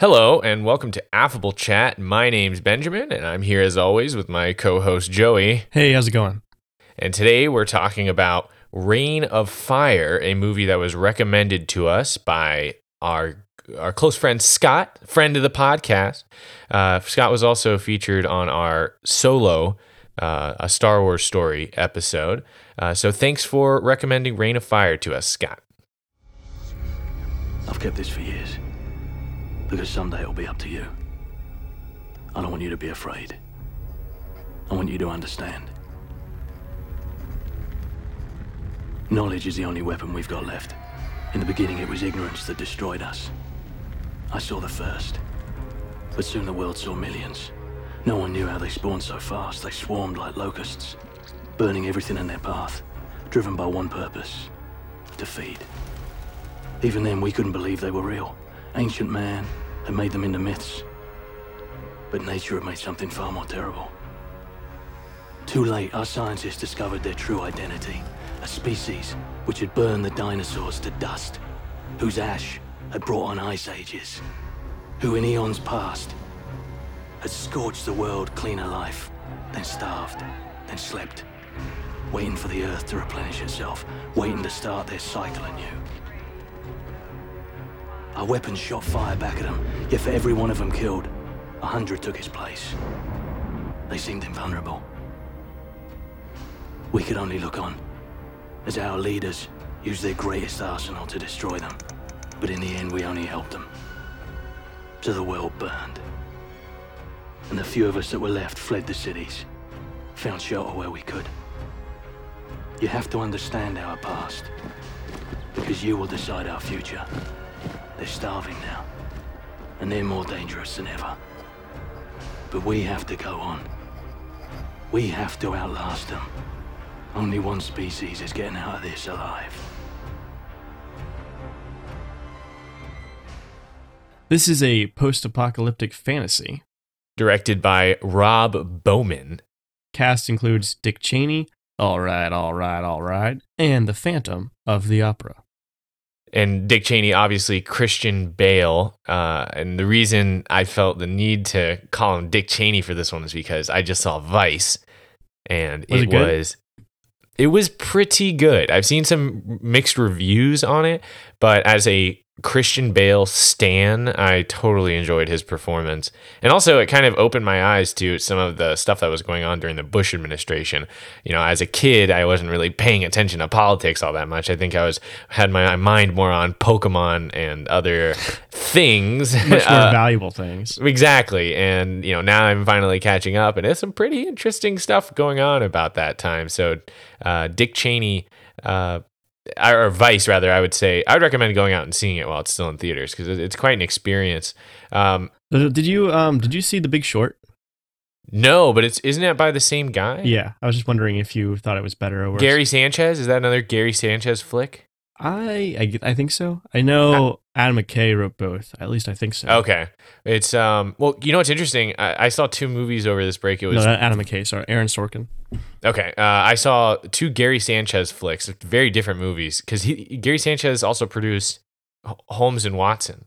Hello and welcome to Affable Chat. My name's Benjamin and I'm here as always with my co-host Joey. Hey, how's it going? And today we're talking about Reign of Fire, a movie that was recommended to us by our our close friend Scott, friend of the podcast. Uh, Scott was also featured on our solo, uh, a Star Wars story episode. Uh, so thanks for recommending Reign of Fire to us, Scott. I've kept this for years. Because someday it'll be up to you. I don't want you to be afraid. I want you to understand. Knowledge is the only weapon we've got left. In the beginning, it was ignorance that destroyed us. I saw the first. But soon the world saw millions. No one knew how they spawned so fast. They swarmed like locusts, burning everything in their path, driven by one purpose to feed. Even then, we couldn't believe they were real. Ancient man had made them into myths. But nature had made something far more terrible. Too late, our scientists discovered their true identity. A species which had burned the dinosaurs to dust, whose ash had brought on ice ages, who in eons past had scorched the world clean of life, then starved, then slept, waiting for the earth to replenish itself, waiting to start their cycle anew. Our weapons shot fire back at them, yet for every one of them killed, a hundred took his place. They seemed invulnerable. We could only look on, as our leaders used their greatest arsenal to destroy them. But in the end, we only helped them. So the world burned. And the few of us that were left fled the cities, found shelter where we could. You have to understand our past, because you will decide our future. They're starving now, and they're more dangerous than ever. But we have to go on. We have to outlast them. Only one species is getting out of this alive. This is a post apocalyptic fantasy. Directed by Rob Bowman. Cast includes Dick Cheney, all right, all right, all right, and the Phantom of the Opera. And Dick Cheney, obviously Christian Bale. Uh, and the reason I felt the need to call him Dick Cheney for this one is because I just saw Vice, and Was it, it was it was pretty good. I've seen some mixed reviews on it, but as a Christian Bale stan, I totally enjoyed his performance. And also it kind of opened my eyes to some of the stuff that was going on during the Bush administration. You know, as a kid, I wasn't really paying attention to politics all that much. I think I was had my mind more on Pokemon and other things. Much more Uh, valuable things. Exactly. And, you know, now I'm finally catching up, and there's some pretty interesting stuff going on about that time. So, uh, Dick Cheney, uh, or Vice, rather, I would say, I would recommend going out and seeing it while it's still in theaters because it's quite an experience. Um, Uh, Did you um did you see The Big Short? no, but it's isn't it by the same guy? Yeah, I was just wondering if you thought it was better or worse. Gary Sanchez is that another Gary Sanchez flick? I I, I think so. I know Adam McKay wrote both. At least I think so. Okay, it's um. Well, you know what's interesting? I, I saw two movies over this break. It No, was not Adam McKay. Sorry, Aaron Sorkin. Okay, uh, I saw two Gary Sanchez flicks, very different movies, because he Gary Sanchez also produced Holmes and Watson.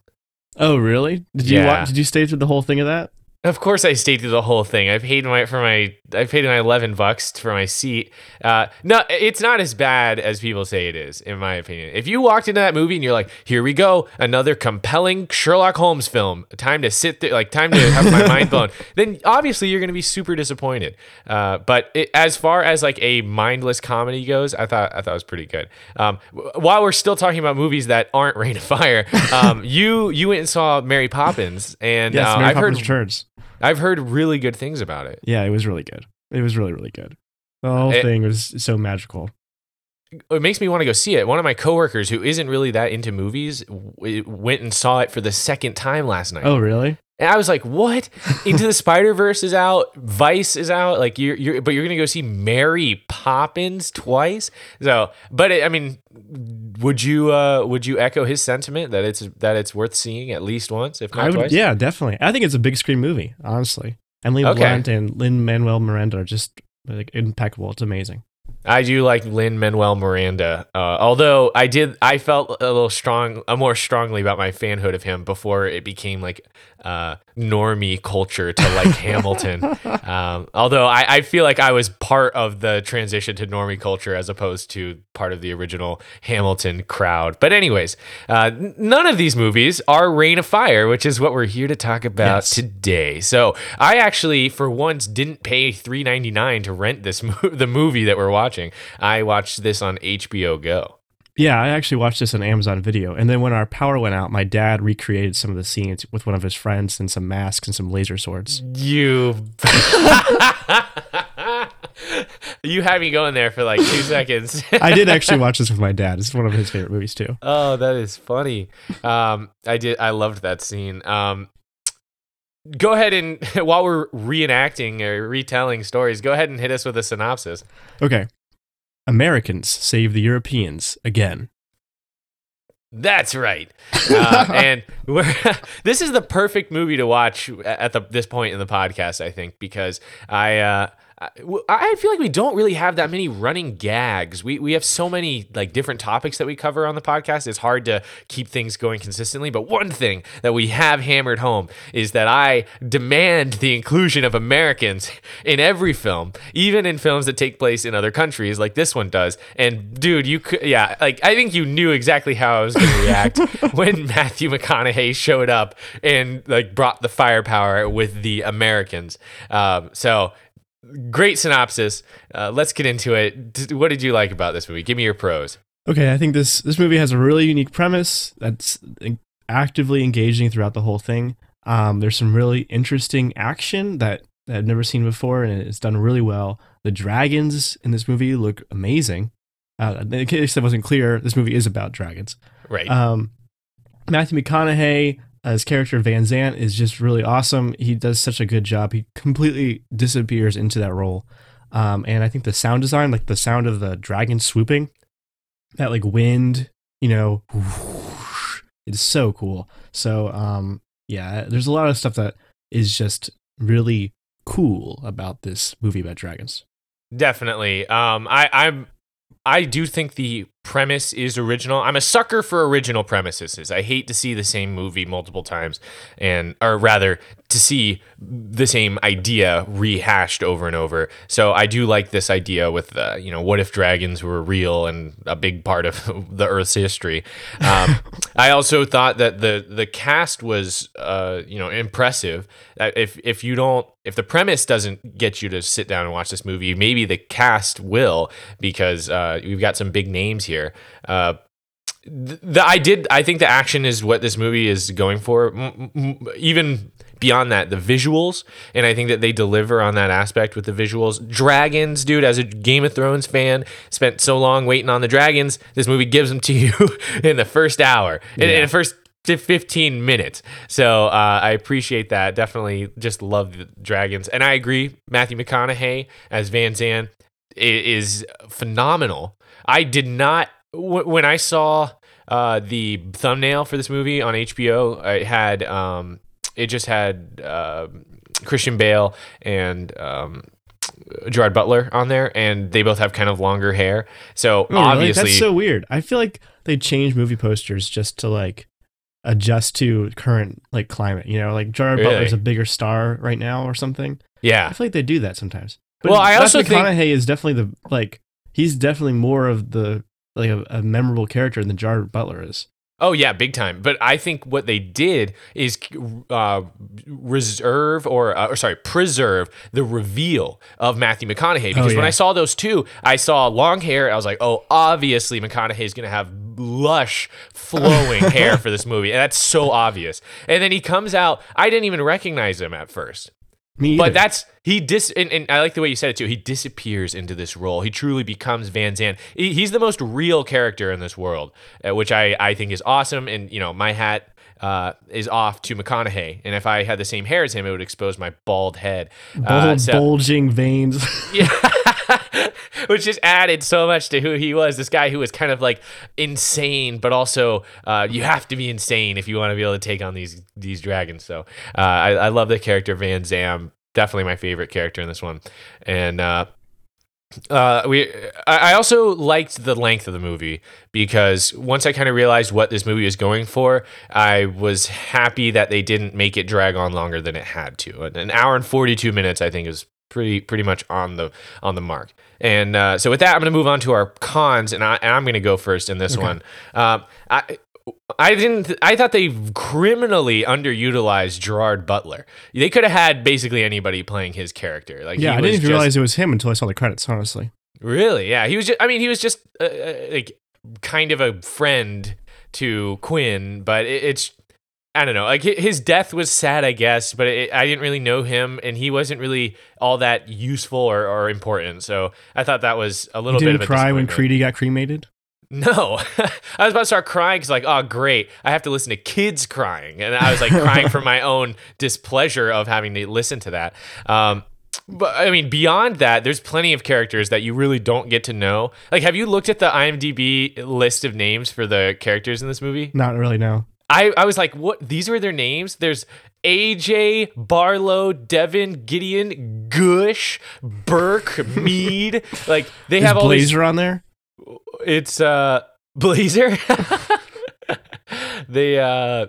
Oh, really? Did you Yeah. wa- did you stay through the whole thing of that? Of course, I stayed through the whole thing. I paid my for my I paid my eleven bucks for my seat. Uh, no, it's not as bad as people say it is, in my opinion. If you walked into that movie and you're like, "Here we go, another compelling Sherlock Holmes film. Time to sit there, like time to have my mind blown," then obviously you're going to be super disappointed. Uh, but it, as far as like a mindless comedy goes, I thought I thought it was pretty good. Um, w- while we're still talking about movies that aren't Reign of Fire, um, you you went and saw Mary Poppins, and Yes, uh, Mary I've Poppins heard Returns. I've heard really good things about it. Yeah, it was really good. It was really really good. The whole It- thing was so magical. It makes me want to go see it. One of my coworkers who isn't really that into movies w- went and saw it for the second time last night. Oh, really? And I was like, "What? Into the Spider Verse is out. Vice is out. Like you're, you're, but you're gonna go see Mary Poppins twice. So, but it, I mean, would you, uh, would you echo his sentiment that it's that it's worth seeing at least once, if not I would, twice? yeah, definitely. I think it's a big screen movie, honestly. Emily Okay. Blunt and Lin Manuel Miranda are just like impeccable. It's amazing. I do like Lin Manuel Miranda. Uh, although I did, I felt a little strong, uh, more strongly about my fanhood of him before it became like uh, normie culture to like Hamilton. Um, although I, I feel like I was part of the transition to normie culture as opposed to part of the original Hamilton crowd. But anyways, uh, none of these movies are Reign of Fire, which is what we're here to talk about Yes. today. So I actually, for once, didn't pay three ninety nine to rent this mo- the movie that we're watching. I watched this on HBO Go. Yeah, I actually watched this on Amazon Video, and then when our power went out, my dad recreated some of the scenes with one of his friends and some masks and some laser swords. You. you had me going there for like two seconds. I did actually watch this with my dad. It's one of his favorite movies too. Oh, that is funny. Um, I did. I loved that scene. Um, go ahead and while we're reenacting or retelling stories, go ahead and hit us with a synopsis. Okay. Americans save the Europeans again. That's right. Uh, and this is the perfect movie to watch at the, this point in the podcast, I think, because I. Uh, I I feel like we don't really have that many running gags. We we have so many like different topics that we cover on the podcast. It's hard to keep things going consistently. But one thing that we have hammered home is that I demand the inclusion of Americans in every film, even in films that take place in other countries, like this one does. And dude, you could yeah, like I think you knew exactly how I was going to react when Matthew McConaughey showed up and like brought the firepower with the Americans. Um, so great synopsis. Uh, let's get into it. What did you like about this movie? Give me your pros. Okay, I think this this movie has a really unique premise that's actively engaging throughout the whole thing. Um, there's some really interesting action that, that I've never seen before, and it's done really well. The dragons in this movie look amazing. Uh, in case that wasn't clear, this movie is about dragons. Right. Um, Matthew McConaughey, as character Van Zan, is just really awesome. He does such a good job. He completely disappears into that role. Um, and I think the sound design, like the sound of the dragon swooping, that like wind, you know, whoosh, it's so cool. So, um, yeah, there's a lot of stuff that is just really cool about this movie about dragons. Definitely. Um, I, I'm. I do think the premise is original. I'm a sucker for original premises. I hate to see the same movie multiple times, and or rather to see the same idea rehashed over and over. So I do like this idea with uh, you know what if dragons were real and a big part of the Earth's history. Um, I also thought that the the cast was uh, you know impressive. Uh, If if you don't if the premise doesn't get you to sit down and watch this movie, maybe the cast will because uh, we've got some big names here. Uh, th- the, I did. I think the action is what this movie is going for. M- m- even beyond that, the visuals, and I think that they deliver on that aspect with the visuals. Dragons, dude. As a Game of Thrones fan, spent so long waiting on the dragons. This movie gives them to you in the first hour, in, in the first to 15 minutes. So uh, I appreciate that. Definitely just love the dragons. And I agree, Matthew McConaughey as Van Zan i- is phenomenal. I did not, w- when I saw uh, the thumbnail for this movie on HBO, it had, um, it just had uh, Christian Bale and um, Gerard Butler on there, and they both have kind of longer hair. So Oh, really? obviously, That's so weird. I feel like they change movie posters just to like adjust to current like climate. You know, like Gerard Really? Butler's a bigger star right now or something. yeah. I feel like they do that sometimes. But Well, I also Matthew think- McConaughey is definitely the like he's definitely more of the like a, a memorable character than Gerard Butler is. Oh yeah, big time. But I think what they did is uh, reserve or, uh, or sorry, preserve the reveal of Matthew McConaughey. Because when yeah. I saw those two, I saw long hair. I was like, oh, obviously McConaughey is gonna have lush, flowing hair for this movie, and that's so obvious. And then he comes out. I didn't even recognize him at first. Me But either. that's he dis and, and I like the way you said it too. He disappears into this role. He truly becomes Van Zan. He- he's the most real character in this world, uh, which I I think is awesome. And you know, my hat uh, is off to McConaughey. And if I had the same hair as him, it would expose my bald head. Uh, so- bulging veins. yeah. Which just added so much to who he was. This guy who was kind of like insane, but also uh, you have to be insane if you want to be able to take on these these dragons. So uh, I, I love the character Van Zan. Definitely my favorite character in this one. And uh, Uh, we. I also liked the length of the movie because once I kind of realized what this movie was going for, I was happy that they didn't make it drag on longer than it had to. An- hour and forty two minutes, I think, is pretty pretty much on the on the mark. And uh, so with that, I'm going to move on to our cons, and, I, I'm going to go first in this one. Um, I. I didn't. I thought they criminally underutilized Gerard Butler. They could have had basically anybody playing his character. Like, Yeah, I didn't just- realize it was him until I saw the credits. Honestly, Really? Yeah, he was. Just, I mean, he was just uh, uh, like kind of a friend to Quinn, but it, it's. I don't know. Like his death was sad, I guess, but it, I didn't really know him, and he wasn't really all that useful or, or important. So I thought that was a you little bit didn't cry when. Creedy got cremated. No, I was about to start crying because, like, oh, great, I have to listen to kids crying, and I was like crying for my own displeasure of having to listen to that. Um, but I mean, beyond that, there's plenty of characters that you really don't get to know. Like, have you looked at the IMDb list of names for the characters in this movie? Not really. No. I, I was like, what? These were their names? There's AJ, Barlow, Devin, Gideon, Gush, Burke, Mead. Like, they Is have all these Blazer on there? it's uh blazer they uh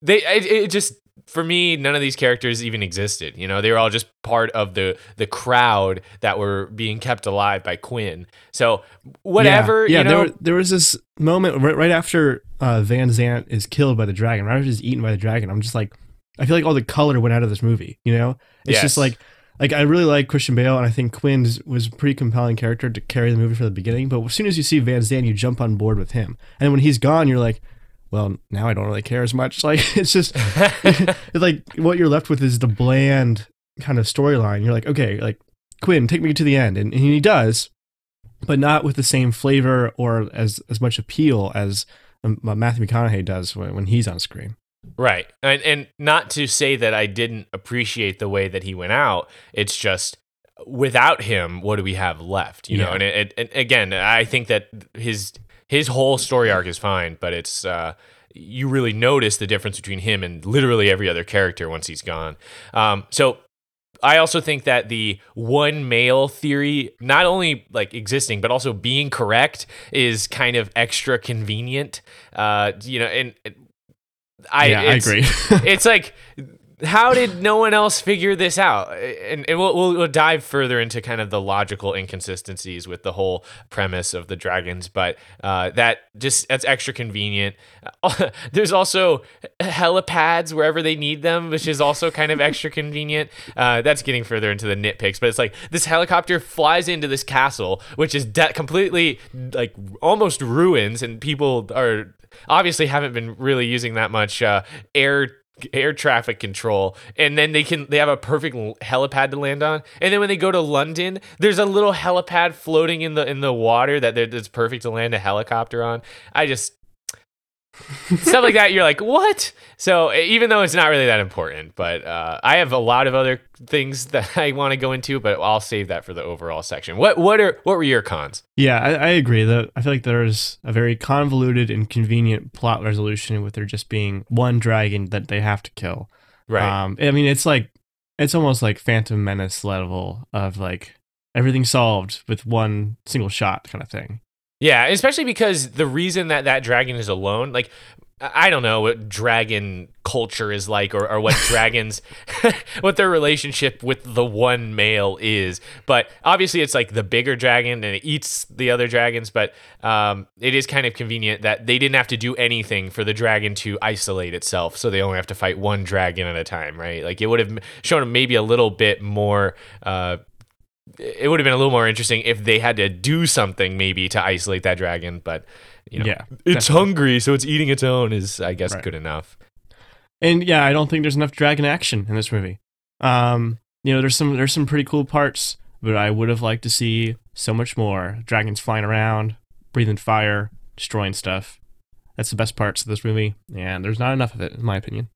they it, it just for me none of these characters even existed you know they were all just part of the the crowd that were being kept alive by quinn so whatever Yeah, yeah you know there, there was this moment right, right after uh, Van Zan is killed by the dragon, right after he's eaten by the dragon. I'm just like, I feel like all the color went out of this movie. You know, it's Yes. just like, like I really like Christian Bale, and I think Quinn was a pretty compelling character to carry the movie from the beginning. But as soon as you see Van Zan, you jump on board with him, and when he's gone, you're like. Well, now I don't really care as much. Like it's just it's like what you're left with is the bland kind of storyline. You're like, okay, like Quinn, take me to the end, and, and he does, but not with the same flavor or as as much appeal as um, Matthew McConaughey does when, when he's on screen. Right. And and not to say that I didn't appreciate the way that he went out. It's just without him, what do we have left? You know, Yeah. and, it, and again, I think that his his whole story arc is fine, but it's uh you really notice the difference between him and literally every other character once he's gone. Um, so I also think that the one male theory, not only like existing, but also being correct, is kind of extra convenient. Uh, you know, and, I, yeah, I agree. it's like how did no one else figure this out? And, and we'll, we'll, we'll dive further into kind of the logical inconsistencies with the whole premise of the dragons but uh, that just that's extra convenient. There's also helipads wherever they need them which is also kind of extra convenient. Uh, that's getting further into the nitpicks but it's like this helicopter flies into this castle which is de- completely like almost ruins and people are obviously haven't been really using that much uh, air air traffic control and then they can they have a perfect helipad to land on. And then when they go to london there's a little helipad floating in the in the water that that's perfect to land a helicopter on. I just stuff like that you're like what so even though it's not really that important but uh, i have a lot of other things that i want to go into but i'll save that for the overall section what what are what were your cons yeah, I, I agree. That I feel like there's a very convoluted and convenient plot resolution with there just being one dragon that they have to kill. right Um, I mean, it's like it's almost like Phantom Menace level of like everything solved with one single shot kind of thing. Yeah, especially because the reason that that dragon is alone, like I don't know what dragon culture is like, or, or what dragons, what their relationship with the one male is. But obviously, it's like the bigger dragon and it eats the other dragons. But um, it is kind of convenient that they didn't have to do anything for the dragon to isolate itself, so they only have to fight one dragon at a time, right? Like it would have shown maybe a little bit more. Uh, it would have been a little more interesting if they had to do something maybe to isolate that dragon, but you know, Yeah, it's definitely. hungry, so it's eating its own is I guess Right. good enough. And yeah, I don't think there's enough dragon action in this movie. Um, you know, there's some there's some pretty cool parts, but I would have liked to see so much more. Dragons flying around, breathing fire, destroying stuff. That's the best parts of this movie, and there's not enough of it, in my opinion.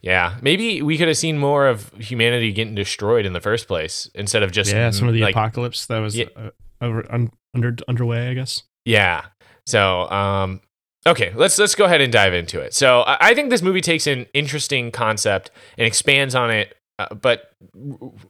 Yeah, maybe we could have seen more of humanity getting destroyed in the first place instead of just yeah, some of the like apocalypse that was Yeah. uh, over, un, under underway, I guess. Yeah. So, um, okay, let's let's go ahead and dive into it. So, I, I think this movie takes an interesting concept and expands on it uh, but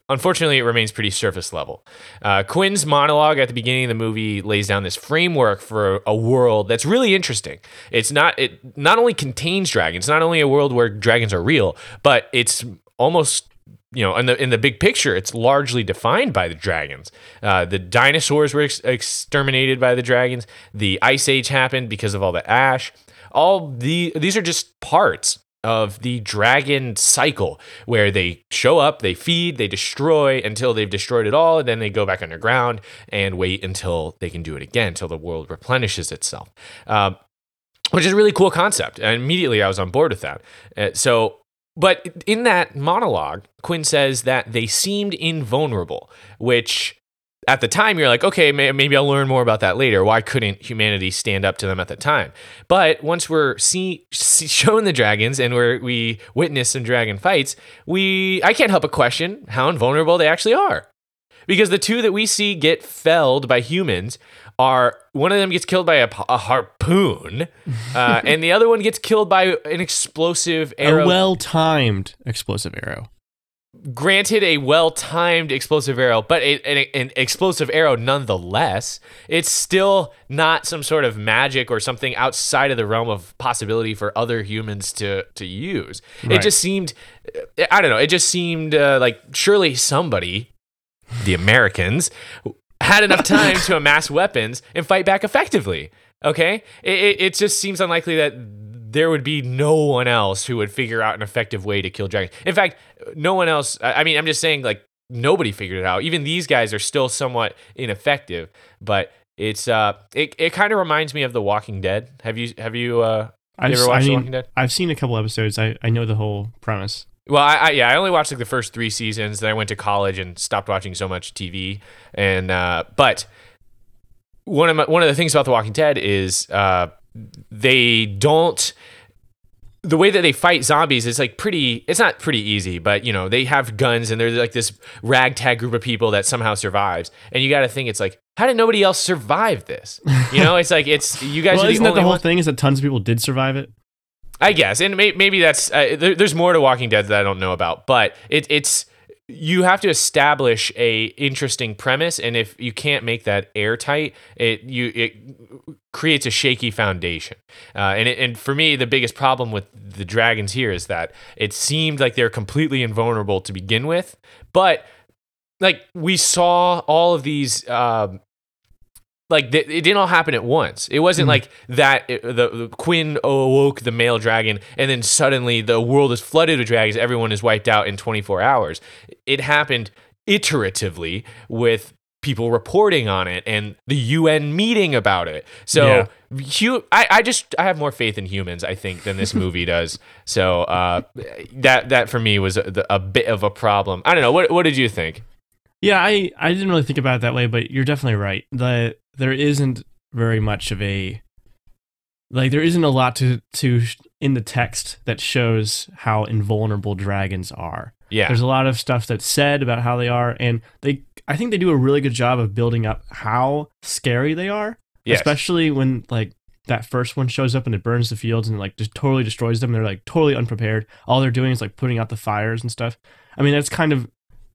unfortunately, it remains pretty surface level. Uh, Quinn's monologue at the beginning of the movie lays down this framework for a world that's really interesting. It's not it not only contains dragons, not only a world where dragons are real, but it's almost you know, in the in the big picture, it's largely defined by the dragons. Uh, the dinosaurs were ex- exterminated by the dragons. The ice age happened because of all the ash. All the these are just parts of the dragon cycle where they show up, they feed, they destroy until they've destroyed it all, and then they go back underground and wait until they can do it again, until the world replenishes itself. Uh, which is a really cool concept. And immediately I was on board with that. Uh, so but in that monologue, Quinn says that they seemed invulnerable, which at the time you're like, okay, maybe I'll learn more about that later. Why couldn't humanity stand up to them at the time? But once we're see, see, shown the dragons and we're, we witness some dragon fights, we I can't help but question how invulnerable they actually are. Because the two that we see get felled by humans are one of them gets killed by a, a harpoon, uh, and the other one gets killed by an explosive arrow. A well-timed explosive arrow. Granted, a well-timed explosive arrow, but a, an, an explosive arrow nonetheless. It's still not some sort of magic or something outside of the realm of possibility for other humans to to use. Right. It just seemed, I don't know. It just seemed uh, like surely somebody the Americans had enough time to amass weapons and fight back effectively. Okay, it, it, it, just seems unlikely that there would be no one else who would figure out an effective way to kill dragons. In fact, no one else. I mean, I'm just saying, like nobody figured it out. Even these guys are still somewhat ineffective. But it's uh, it, it kind of reminds me of The Walking Dead. Have you have you uh, I've, ever watched I mean, The Walking Dead? I've seen a couple episodes. I I know the whole premise. Well, I, I, yeah, I only watched like the first three seasons. Then I went to college and stopped watching so much TV. And uh, but one of my, one of the things about The Walking Dead is uh, they don't the way that they fight zombies is like pretty it's not pretty easy but you know they have guns and they're like this ragtag group of people that somehow survives. And you got to think it's like how did nobody else survive this? You know it's like it's you guys well, are the isn't that the whole one- thing is that tons of people did survive it? I guess, and may, maybe that's uh, there, there's more to Walking Dead that I don't know about, but it, it's you have to establish a interesting premise, and if you can't make that airtight, it you it creates a shaky foundation. Uh, and it, and for me, the biggest problem with the dragons here is that it seemed like they're completely invulnerable to begin with, but like we saw all of these um, like it didn't all happen at once. It wasn't mm like that. It, the, the, Quinn awoke the male dragon, and then suddenly the world is flooded with dragons. Everyone is wiped out in 24 hours. It happened iteratively with people reporting on it and the UN meeting about it. So, yeah. I, I just I have more faith in humans, I think, than this movie does. So uh, that that for me was a, a bit of a problem. I don't know. What what did you think? Yeah, I, I didn't really think about it that way, but you're definitely right. The there isn't very much of a like there isn't a lot to to in the text that shows how invulnerable dragons are. Yeah. There's a lot of stuff that's said about how they are and they I think they do a really good job of building up how scary they are. Yes. Especially when like that first one shows up and it burns the fields and like just totally destroys them. They're like totally unprepared. All they're doing is like putting out the fires and stuff. I mean, that's kind of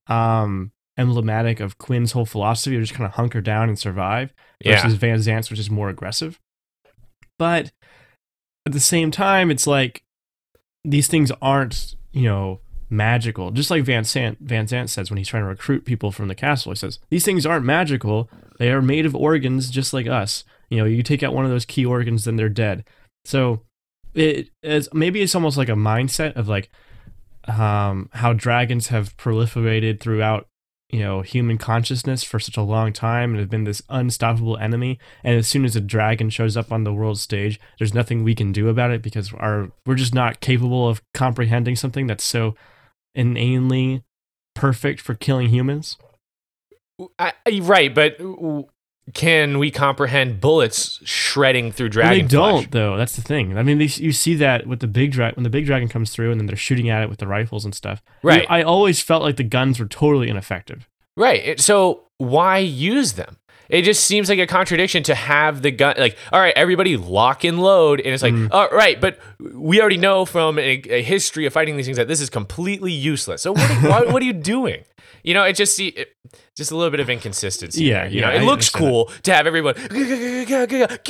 um emblematic of Quinn's whole philosophy of just kind of hunker down and survive versus yeah. Van Zan's, which is more aggressive. But at the same time, it's like these things aren't, you know, magical. Just like Van Zan, Van Zan says when he's trying to recruit people from the castle, he says, These things aren't magical. They are made of organs just like us. You know, you take out one of those key organs, then they're dead. So it is maybe it's almost like a mindset of like um, how dragons have proliferated throughout you know human consciousness for such a long time and have been this unstoppable enemy. And as soon as a dragon shows up on the world stage there's nothing we can do about it because our we're just not capable of comprehending something that's so inanely perfect for killing humans. I, right but can we comprehend bullets shredding through dragon well, they don't flesh? though. That's the thing. I mean they, you see that with the big dragon when the big dragon comes through and then they're shooting at it with the rifles and stuff. Right. I always felt like the guns were totally ineffective. Right. So why use them? It just seems like a contradiction to have the gun like all right everybody lock and load and it's like Mm. all right but we already know from a, a history of fighting these things that this is completely useless. So what are, why, what are you doing you know it just see it, just a little bit of inconsistency Yeah, there, you yeah, know it I looks cool to have everyone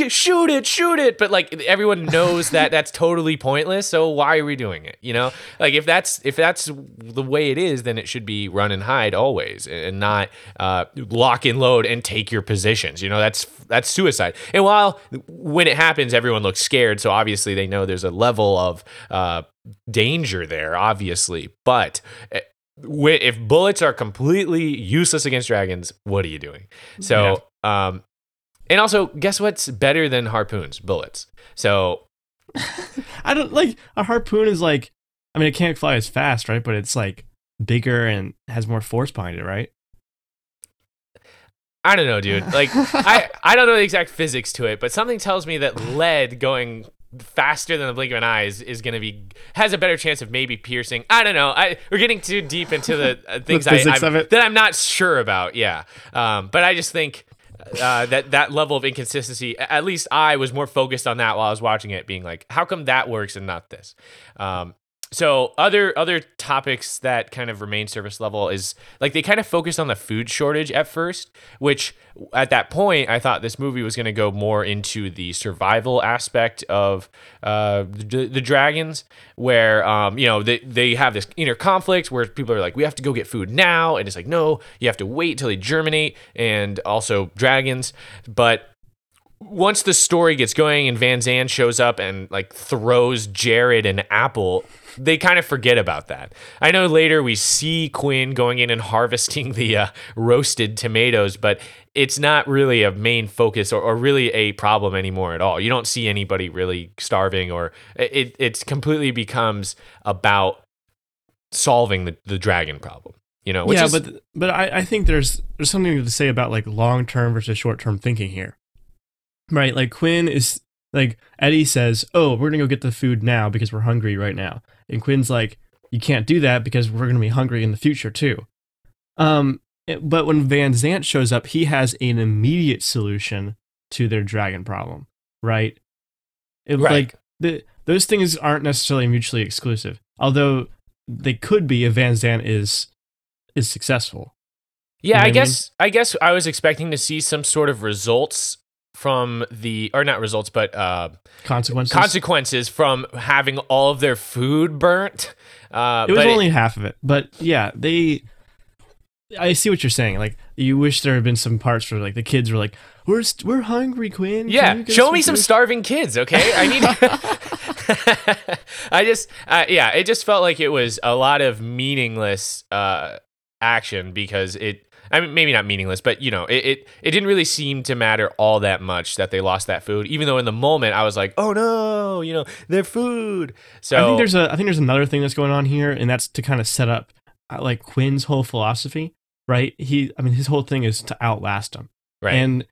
shoot it shoot it but like everyone knows that that's totally pointless so why are we doing it you know? Like if that's if that's the way it is then it should be run and hide always and not uh, lock and load and take your positions you know? That's that's suicide. And while when it happens everyone looks scared so obviously they know there's a level of uh, danger there obviously but uh, wh- if bullets are completely useless against dragons what are you doing so um and also guess what's better than harpoons bullets so I don't like a harpoon is like I mean it can't fly as fast, right? But it's like bigger and has more force behind it, right? I don't know, dude. Like I, I don't know the exact physics to it, but something tells me that lead going faster than the blink of an eye is, is going to be has a better chance of maybe piercing. I don't know. I we're getting too deep into the uh, things I, physics I'm- that I'm not sure about. Yeah, um, but I just think. Uh, that that level of inconsistency, at least I was more focused on that while I was watching it, being like, how come that works and not this? Um, so other other topics that kind of remain surface level is like they kind of focused on the food shortage at first, which at that point I thought this movie was going to go more into the survival aspect of uh, the, the dragons, where um, you know they they have this inner conflict where people are like we have to go get food now, and it's like no, you have to wait till they germinate, and also dragons, but once the story gets going and Van Zan shows up and like throws Jared an apple, they kind of forget about that. I know later we see Quinn going in and harvesting the uh, roasted tomatoes, but it's not really a main focus or, or really a problem anymore at all. You don't see anybody really starving or it, it completely becomes about solving the, the dragon problem. You know, which yeah, is, but but I, I think there's there's something to say about like long term versus short term thinking here, right? Like Quinn is like Eddie says, "Oh, we're gonna go get the food now because we're hungry right now," and Quinn's like, "You can't do that because we're gonna be hungry in the future too." Um, but when Van Zan shows up, he has an immediate solution to their dragon problem, right? It, Right. Like the those things aren't necessarily mutually exclusive, although they could be if Van Zan is is successful. Yeah, know I what I mean? guess I guess I was expecting to see some sort of results from the or not results, but uh, Consequences. consequences from having all of their food burnt. Uh, it was only half of it, but yeah, they. I see what you're saying. Like, you wish there had been some parts where like the kids were like, "We're st- we're hungry, Quinn. Can yeah, show me some food?" starving kids, okay? I need. I just, uh, yeah, it just felt like it was a lot of meaningless uh, action because it. I mean, maybe not meaningless, but you know, it, it it didn't really seem to matter all that much that they lost that food. Even though in the moment I was like, "Oh no, you know, their food." So I think there's a I think there's another thing that's going on here, and that's to kind of set up uh, like Quinn's whole philosophy, right? He, I mean, his whole thing is to outlast him. right. And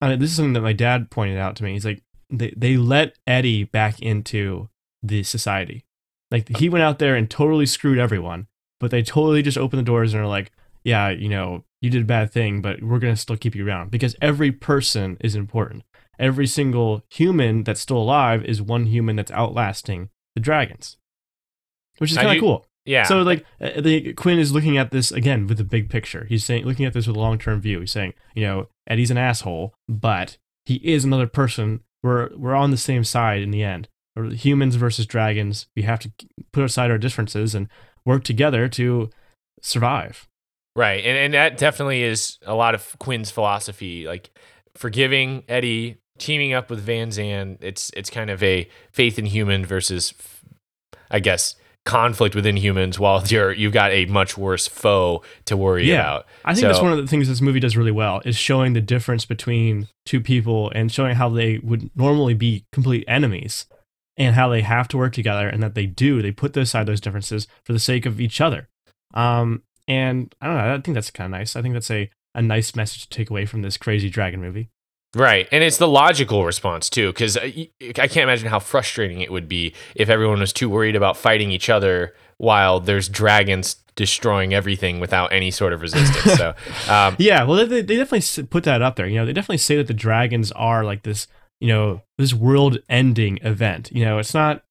uh, this is something that my dad pointed out to me. He's like, they, they let Eddie back into the society. Like, he went out there and totally screwed everyone, but they totally just opened the doors and are like, yeah, you know, you did a bad thing, but we're going to still keep you around because every person is important. Every single human that's still alive is one human that's outlasting the dragons, which is kind of cool. yeah. So like uh, the Quinn is looking at this again with the big picture. He's saying looking at this with a long term view. He's saying, you know, Eddie's an asshole, but he is another person. We're we're on the same side in the end. Humans versus dragons. We have to put aside our differences and work together to survive. Right. And and that definitely is a lot of Quinn's philosophy, like forgiving Eddie, teaming up with Van Zan. It's it's kind of a faith in human versus I guess conflict within humans while you're you've got a much worse foe to worry Yeah. about. I think that's one of the things this movie does really well is showing the difference between two people and showing how they would normally be complete enemies and how they have to work together and that they do. They put aside those differences for the sake of each other. Um, and I don't know. I think that's kind of nice. I think that's a, a nice message to take away from this crazy dragon movie. Right. And it's the logical response too cuz I I can't imagine how frustrating it would be if everyone was too worried about fighting each other while there's dragons destroying everything without any sort of resistance. so, um, Yeah, well, they, they definitely put that up there. You know, they definitely say that the dragons are like this, you know, this world-ending event. You know, it's not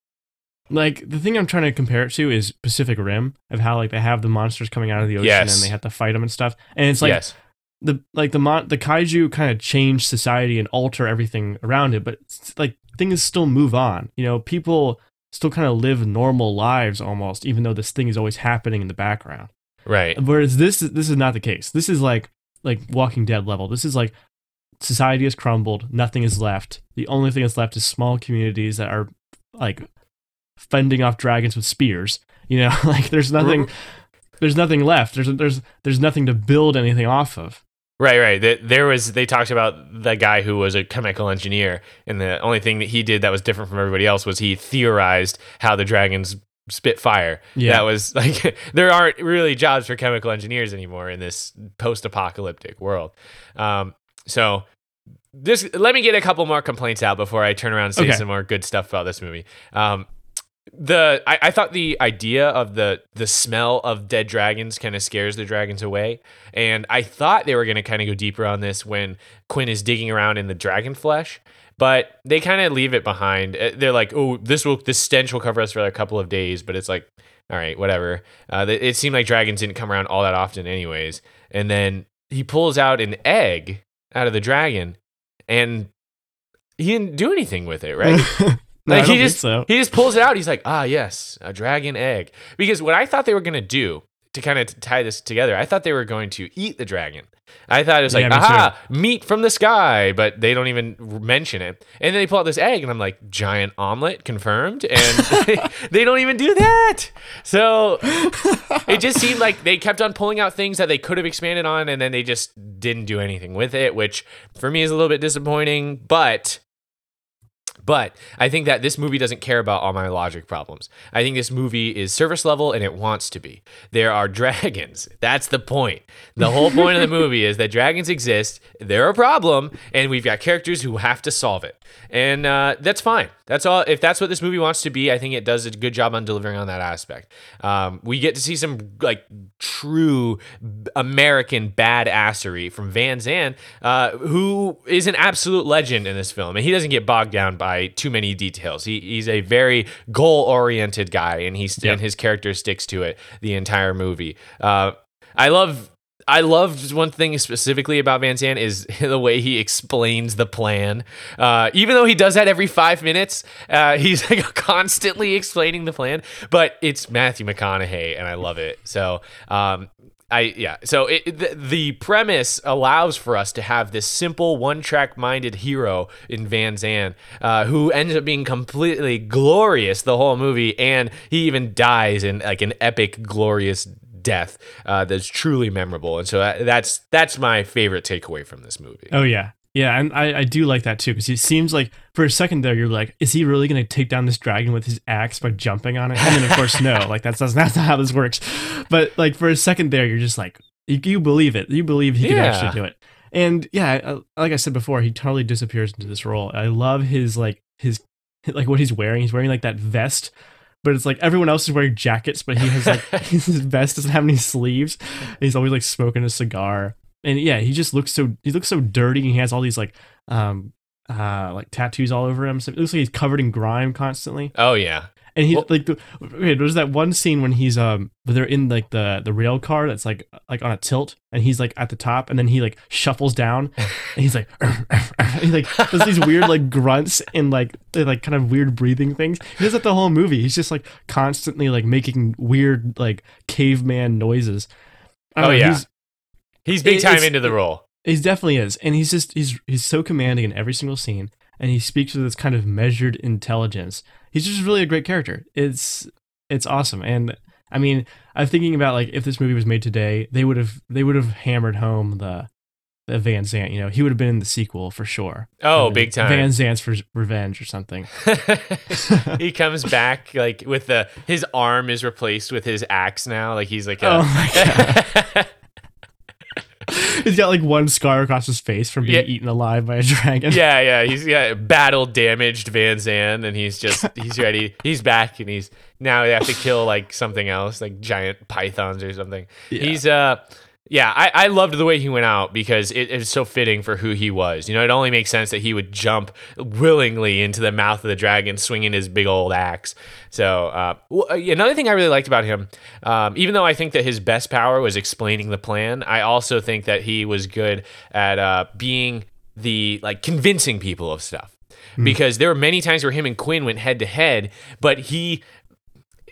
like the thing I'm trying to compare it to is Pacific Rim of how like they have the monsters coming out of the ocean Yes. and they have to fight them and stuff. And it's like yes. the like the mon- the kaiju kind of change society and alter everything around it, but it's, like things still move on. You know, people still kind of live normal lives almost, even though this thing is always happening in the background. Right. Whereas this is this is not the case. This is like like Walking Dead level. This is like society has crumbled, nothing is left. The only thing that's left is small communities that are like fending off dragons with spears. You know, like there's nothing there's nothing left. There's there's there's nothing to build anything off of. Right, right. Th- There was they talked about the guy who was a chemical engineer, and the only thing that he did that was different from everybody else was he theorized how the dragons spit fire. Yeah. That was like there aren't really jobs for chemical engineers anymore in this post-apocalyptic world. Um, so this let me get a couple more complaints out before I turn around and say Okay. some more good stuff about this movie. Um, the I, I thought the idea of the the smell of dead dragons kind of scares the dragons away. And i thought they were going to kind of go deeper on this when quinn is digging around in the dragon flesh but they kind of leave it behind. Uh, they're like oh this will this stench will cover us for a couple of days but it's like all right whatever. Uh, it seemed like dragons didn't come around all that often anyways. And then he pulls out an egg out of the dragon and he didn't do anything with it right No, like he just so. he just pulls it out. He's like, ah, yes, a dragon egg. Because what I thought they were gonna do to kind of tie this together, I thought they were going to eat the dragon. I thought it was like, Yeah, me aha, meat from the sky, but they don't even mention it. And then they pull out this egg, and I'm like, giant omelet confirmed, and they don't even do that. So it just seemed like they kept on pulling out things that they could have expanded on, and then they just didn't do anything with it, which for me is a little bit disappointing. But but I think that this movie doesn't care about all my logic problems. I think this movie is service level and it wants to be. There are dragons. That's the point. The whole point of the movie is that dragons exist, they're a problem, and we've got characters who have to solve it. And uh, that's fine. That's all. If that's what this movie wants to be, I think it does a good job on delivering on that aspect. Um, we get to see some like true American badassery from Van Zan, uh, who is an absolute legend in this film, and he doesn't get bogged down by too many details. He, he's a very goal-oriented guy, and he's Yep. and his character sticks to it the entire movie. Uh, I love. I love one thing specifically about Van Zan is the way he explains the plan. Uh, even though he does that every five minutes, uh, he's like constantly explaining the plan. But it's Matthew McConaughey, and I love it. So um, I yeah. So it, the, the premise allows for us to have this simple one-track minded hero in Van Zan, uh, who ends up being completely glorious the whole movie, and he even dies in like an epic, glorious death uh, that's truly memorable. And so that, that's that's my favorite takeaway from this movie. Oh yeah, yeah, and I, I do like that too because it seems like for a second there you're like, is he really going to take down this dragon with his axe by jumping on it? And then of course no, like that's that's not how this works. But like for a second there you're just like, you, you believe it, you believe he can Yeah. actually do it. And yeah, like I said before, he totally disappears into this role. I love his like his like what he's wearing. He's wearing like that vest. But it's like everyone else is wearing jackets, but he has like his vest doesn't have any sleeves. He's always like smoking a cigar and yeah, he just looks so he looks so dirty. He has all these like um uh like tattoos all over him. So it looks like he's covered in grime constantly. Oh yeah, And he Well- like the, okay, there's that one scene when he's um they're in like the the rail car that's like like on a tilt and he's like at the top and then he like shuffles down and he's like he like does these weird like grunts and like like kind of weird breathing things. He does that the whole movie. He's just like constantly like making weird like caveman noises. Oh, know, yeah. he's- he's big time into the role. he definitely is, and he's just he's he's so commanding in every single scene, and he speaks with this kind of measured intelligence. He's just really a great character. It's it's awesome, and I mean, I'm thinking about like if this movie was made today, they would have they would have hammered home the the Van Zan. You know, he would have been in the sequel for sure. Oh, big time. Van Zan's for Revenge or something. he comes back like with the his arm is replaced with his axe now. Like he's like a, Oh my He's got like one scar across his face from being Yeah. eaten alive by a dragon. yeah, yeah. He's got battle damaged Van Zan, and he's just he's ready. He's back, and he's now they have to kill like something else, like giant pythons or something. Yeah. He's uh. Yeah, I, I loved the way he went out because it, it's so fitting for who he was. You know, it only makes sense that he would jump willingly into the mouth of the dragon, swinging his big old axe. So, uh, uh, another thing I really liked about him, um, even though I think that his best power was explaining the plan, I also think that he was good at uh, being the like convincing people of stuff. Because there were many times where him and Quinn went head to head, but he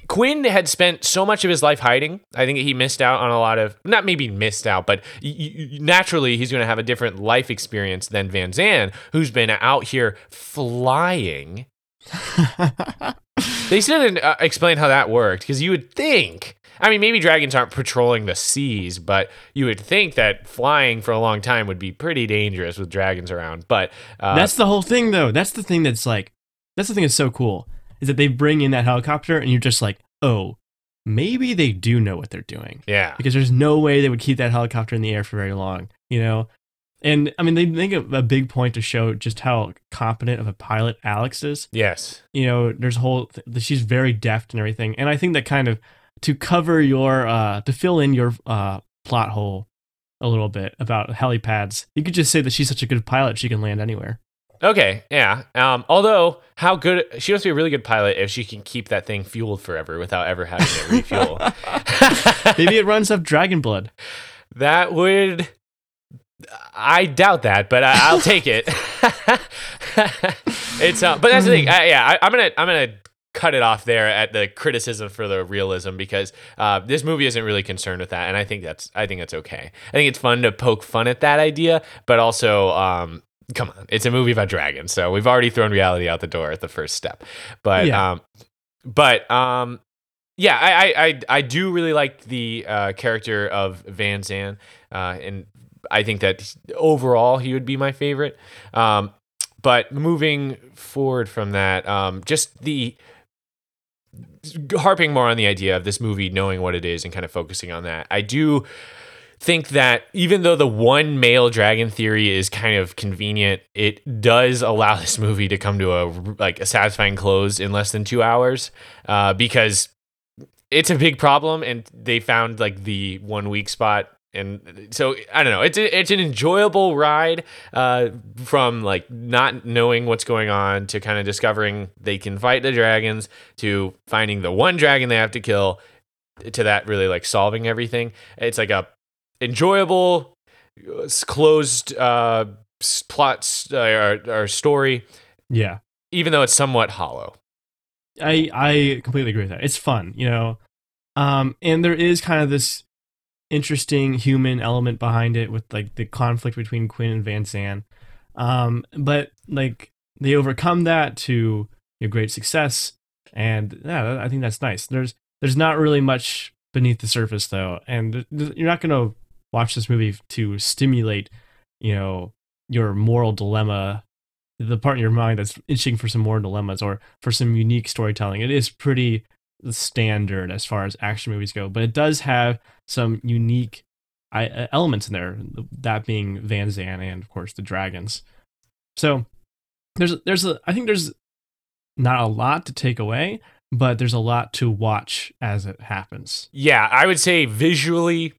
Quinn had spent so much of his life hiding. I think he missed out on a lot of, not maybe missed out, but naturally he's going to have a different life experience than Van Zan, who's been out here flying. They still didn't uh, explain how that worked because you would think, I mean, maybe dragons aren't patrolling the seas, but you would think that flying for a long time would be pretty dangerous with dragons around. But uh, that's the whole thing, though. That's the thing that's like, that's the thing that's so cool is that they bring in that helicopter and you're just like, oh, maybe they do know what they're doing yeah, because there's no way they would keep that helicopter in the air for very long, you know? And I mean, they make a, a big point to show just how competent of a pilot Alex is. yes, You know, there's a whole, th- she's very deft and everything. And I think that kind of, to cover your, uh, to fill in your uh, plot hole a little bit about helipads, you could just say that she's such a good pilot, she can land anywhere. Okay, yeah. Um, although, how good she must be a really good pilot if she can keep that thing fueled forever without ever having to refuel. Maybe it runs off dragon blood. that would. I doubt that, but I, I'll take it. it's uh, but that's the thing. I, yeah, I, I'm gonna I'm gonna cut it off there at the criticism for the realism because uh, this movie isn't really concerned with that, and I think that's I think that's okay. I think it's fun to poke fun at that idea, but also um, come on, it's a movie about dragons, so we've already thrown reality out the door at the first step. But Yeah. um, but um, yeah, I, I I I do really like the uh, character of Van Zan, uh, and I think that overall he would be my favorite. Um, but moving forward from that, um, just the harping more on the idea of this movie knowing what it is and kind of focusing on that. I do think that even though the one male dragon theory is kind of convenient, it does allow this movie to come to a like a satisfying close in less than two hours, uh, because it's a big problem, and they found like the one weak spot. And so I don't know. It's a, it's an enjoyable ride uh, from like not knowing what's going on to kind of discovering they can fight the dragons to finding the one dragon they have to kill to that really like solving everything. It's like a enjoyable, closed uh, plots uh, or, or story, Yeah. even though it's somewhat hollow. I I completely agree with that. It's fun, you know. Um and there is kind of this interesting human element behind it with like the conflict between Quinn and Van Zan. Um but like they overcome that to you know, great success and yeah, I think that's nice. There's there's not really much beneath the surface though and you're not going to watch this movie to stimulate, you know, your moral dilemma the part in your mind that's itching for some more dilemmas or for some unique storytelling. It is pretty standard as far as action movies go, but it does have some unique elements in there. That being Van Zan and of course the dragons. So there's there's a I think there's not a lot to take away, but there's a lot to watch as it happens. Yeah, I would say visually,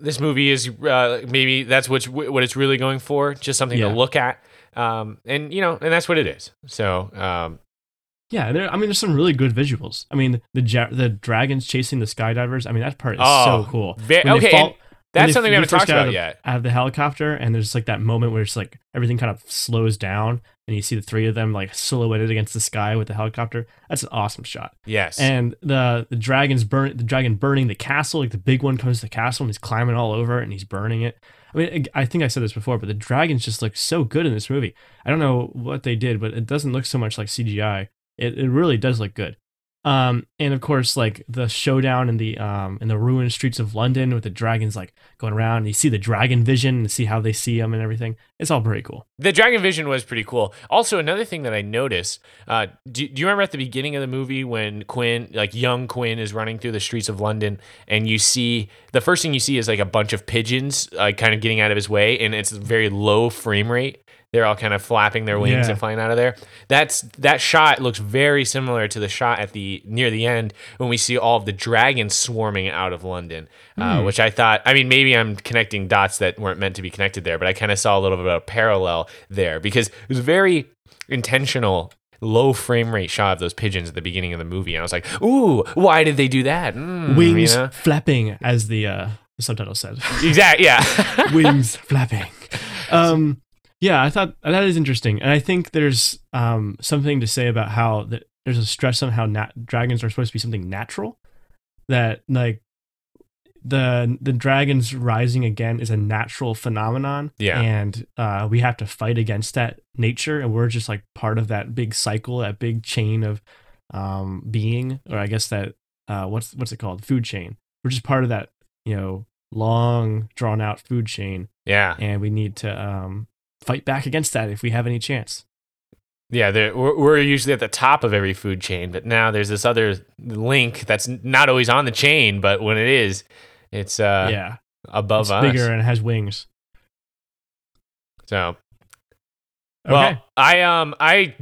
this movie is uh, maybe that's what what it's really going for, just something Yeah. to look at. Um, and you know, and that's what it is. So, um, Yeah, there, I mean, there's some really good visuals. I mean, the ja- the dragons chasing the skydivers. I mean, that part is Oh, so cool. ve- okay, fall- that's something we haven't talked about of- yet. out of the helicopter and there's like that moment where it's like everything kind of slows down and you see the three of them like silhouetted against the sky with the helicopter. That's an awesome shot. Yes. and the the dragons burn the dragon burning the castle like the big one comes to the castle and he's climbing all over it and he's burning it. I mean i think i said this before but the dragons just look so good in this movie. I don't know what they did but it doesn't look so much like cgi it, it really does look good Um, and of course, like the showdown in the um in the ruined streets of London with the dragons like going around. And you see the dragon vision and see how they see them and everything. It's all pretty cool. The Dragon Vision was pretty cool. Also, another thing that I noticed, uh, do, do you remember at the beginning of the movie when Quinn, like young Quinn, is running through the streets of London, and you see the first thing you see is like a bunch of pigeons, uh, kind of getting out of his way, and it's very low frame rate. They're all kind of flapping their wings Yeah. and flying out of there. That's that shot looks very similar to the shot at the near the end when we see all of the dragons swarming out of London, uh, which I thought. I mean, maybe I'm connecting dots that weren't meant to be connected there, but I kind of saw a little bit of a parallel there because it was a very intentional. Low frame rate shot of those pigeons at the beginning of the movie, and I was like, "Ooh, why did they do that?" Mm, you Wings know? flapping, as the uh the subtitle said. exact, yeah. wings flapping. Um, yeah, I thought that is interesting, and I think there's um something to say about how that there's a stress on how nat- dragons are supposed to be something natural. That like the the dragons rising again is a natural phenomenon. Yeah. and uh, we have to fight against that nature, and we're just like part of that big cycle, that big chain of um being, or I guess that uh what's what's it called, food chain. We're just part of that, you know, long drawn out food chain yeah, and we need to um, fight back against that if we have any chance. Yeah, we're, we're usually at the top of every food chain, but now there's this other link that's not always on the chain, but when it is, it's uh, yeah, above it's us. bigger and it has wings. So, Okay. well, I um, I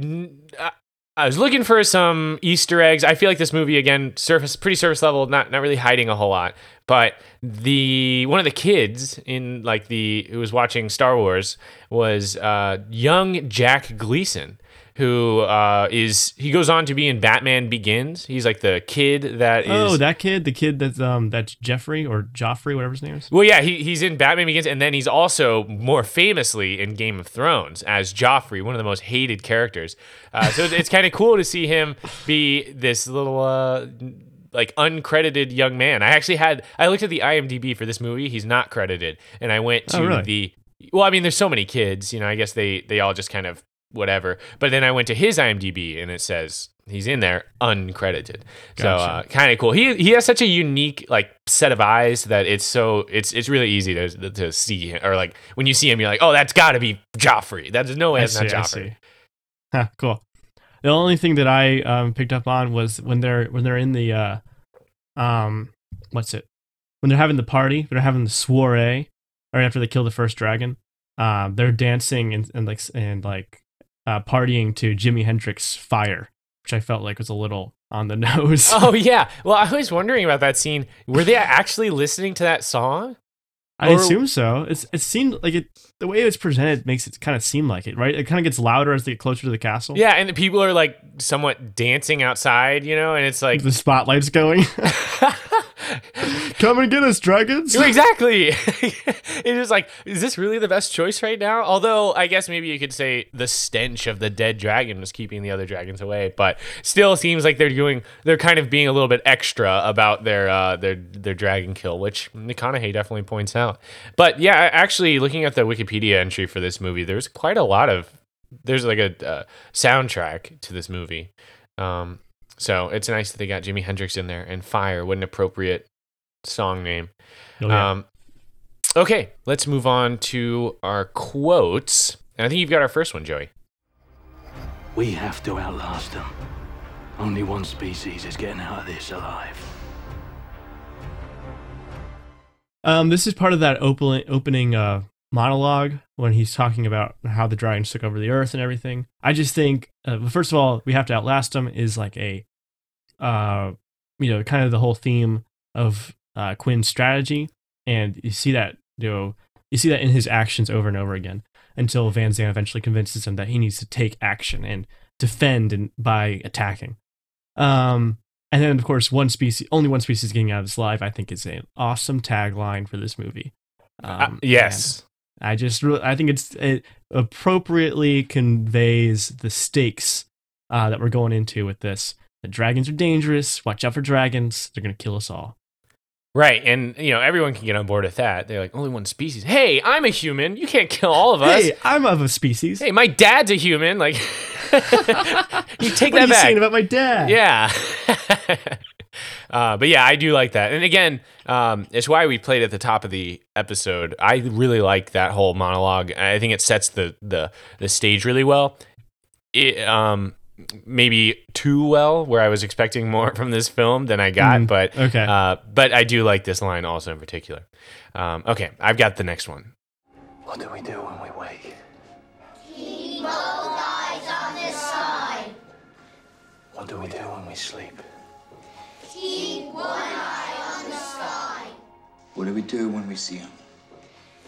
I- I was looking for some Easter eggs. I feel like this movie again, surface pretty surface level, not not really hiding a whole lot. But the one of the kids in like the who was watching Star Wars was uh, young Jack Gleeson, who uh, is he goes on to be in Batman Begins. He's like the kid that is. oh, that kid, the kid that's um that's Jeffrey or Joffrey, whatever his name is. Well, yeah, he, he's in Batman Begins, and then he's also more famously in Game of Thrones as Joffrey, one of the most hated characters. Uh, so it's, it's kind of cool to see him be this little, uh, like, uncredited young man. I actually had, I looked at the IMDb for this movie. He's not credited. And I went to Oh, really? the, well, I mean, there's so many kids, you know, I guess they, they all just kind of whatever. But then I went to his IMDb, and it says, He's in there uncredited, Gotcha. so uh, kind of cool. He he has such a unique like set of eyes that it's so it's it's really easy to to see him, or like when you see him, you're like, oh, that's got to be Joffrey. That's no way that's not Joffrey. Huh, cool. The only thing that I um, picked up on was when they're when they're in the uh, um what's it when they're having the party they're having the soiree right after they kill the first dragon um they're dancing and, and like and like uh, partying to Jimi Hendrix Fire which I felt like was a little on the nose. Oh yeah. Well, I was wondering about that scene. Were they actually listening to that song? I or- assume so. It's it seemed like it the way it's presented makes it kind of seem like it, right? It kind of gets louder as they get closer to the castle. Yeah, and the people are like somewhat dancing outside, you know, and it's like The spotlight's going. Come and get us, dragons. exactly. it's like, is this really the best choice right now? Although I guess maybe you could say the stench of the dead dragon was keeping the other dragons away, but still seems like they're doing they're kind of being a little bit extra about their uh their their dragon kill, which McConaughey definitely points out. But yeah, actually looking at the Wikipedia entry for this movie, there's quite a lot of there's like a uh, soundtrack to this movie. Um so it's nice that they got Jimi Hendrix in there and Fire, what an appropriate song name. Oh, yeah. Um, okay, let's move on to our quotes. And I think you've got our first one, Joey. We have to outlast them. Only one species is getting out of this alive. Um, this is part of that opening opening uh, monologue when he's talking about how the dragons took over the earth and everything. I just think, uh, first of all, we have to outlast them is like a, uh, you know, kind of the whole theme of uh, Quinn's strategy, and you see that you know you see that in his actions over and over again until Van Zan eventually convinces him that he needs to take action and defend and by attacking. Um, and then, of course, one species, only one species getting out of this live, I think is an awesome tagline for this movie. Uh, Um, yes. I just really, I think it's it appropriately conveys the stakes uh, that we're going into with this. The dragons are dangerous. Watch out for dragons. They're gonna kill us all. Right. And, you know, everyone can get on board with that. They're like, only one species. Hey, I'm a human. You can't kill all of us. Hey, I'm of a species. Hey, my dad's a human. Like, you take What are that you back. saying about my dad? Yeah. uh, but yeah, I do like that. And again, um, it's why we played at the top of the episode. I really like that whole monologue. I think it sets the the the stage really well. It um maybe too well, where I was expecting more from this film than I got, Mm, but okay. Uh, but I do like this line also in particular. Um, okay, I've got the next one. What do we do when we wake? Keep both eyes on this side. What do we do when we sleep? What do we do when we see him?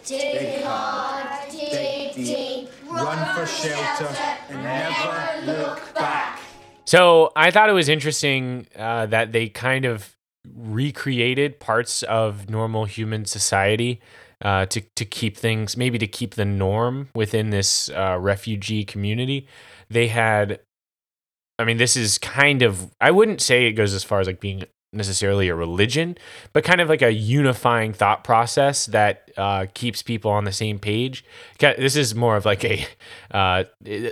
Dig hard, dig deep, Run for shelter and never look back. So I thought it was interesting uh, that they kind of recreated parts of normal human society uh, to to keep things maybe to keep the norm within this uh, refugee community. They had, I mean, this is kind of I wouldn't say it goes as far as like being necessarily a religion, but kind of like a unifying thought process that uh, keeps people on the same page. This is more of like a uh,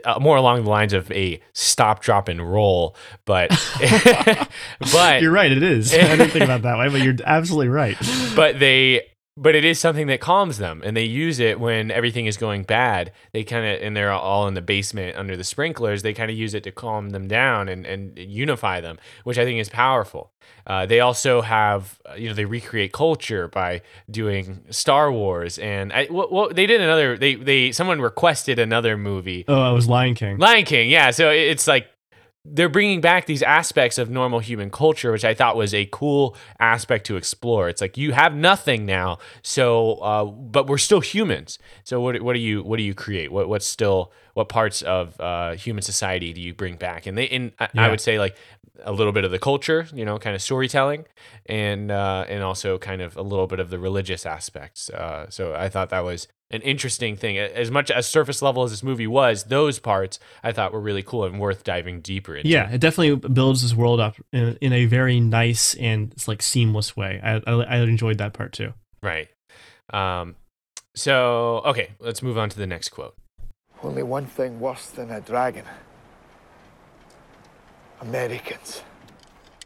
uh, more along the lines of a stop, drop, and roll, but but You're right. It is. I didn't think about that way, but you're absolutely right. but they but it is something that calms them and they use it when everything is going bad they kind of and they're all in the basement under the sprinklers they kind of use it to calm them down and, and unify them which i think is powerful uh, they also have uh, you know they recreate culture by doing star wars and I, well, well, they did another they they someone requested another movie Oh, it was Lion King. Lion King, yeah. So it's like they're bringing back these aspects of normal human culture, which I thought was a cool aspect to explore. It's like you have nothing now, so uh, but we're still humans. So what what do you what do you create? What what's still what parts of uh, human society do you bring back? And they and I, I would say like a little bit of the culture, you know, kind of storytelling, and uh, and also kind of a little bit of the religious aspects. Uh, so I thought that was an interesting thing. As much as surface level as this movie was, those parts I thought were really cool and worth diving deeper into. Yeah, it definitely builds this world up in, in a very nice and it's like seamless way. I, I I enjoyed that part too. Right. Um, so okay, let's move on to the next quote. Only one thing worse than a dragon. Americans.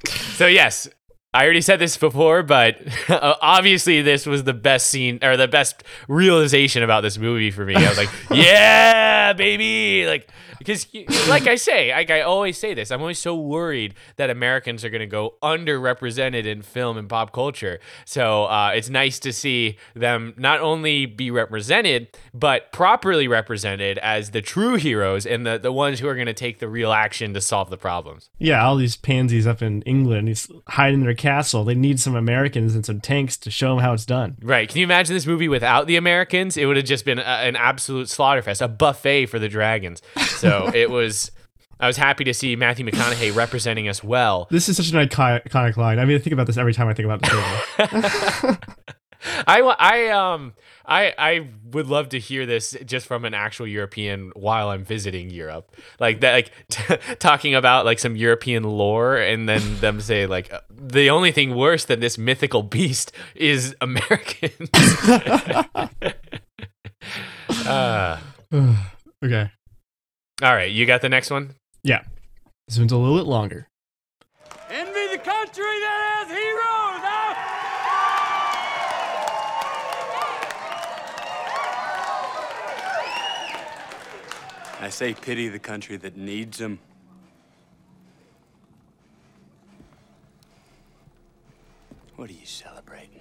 So yes, I already said this before, but uh, obviously this was the best scene or the best realization about this movie for me. I was like, yeah, baby, like because like I say, like I always say this, I'm always so worried that Americans are going to go underrepresented in film and pop culture. So uh, it's nice to see them not only be represented, but properly represented as the true heroes and the the ones who are going to take the real action to solve the problems. Yeah, all these pansies up in England, he's hiding their castle. They need some Americans and some tanks to show them how it's done. Right. Can you imagine this movie without the Americans? It would have just been a, an absolute slaughterfest, a buffet for the dragons. So it was. I was happy to see Matthew McConaughey representing us well. This is such an iconic, line. I mean, I think about this every time I think about this movie. I, I um I I would love to hear this just from an actual European while I'm visiting Europe, like that, like t- talking about like some European lore, and then them say like uh, the only thing worse than this mythical beast is Americans. uh, okay. all right, you got the next one. Yeah. This one's a little bit longer. Envy the country that has heroes! Huh? I say pity the country that needs them. What are you celebrating?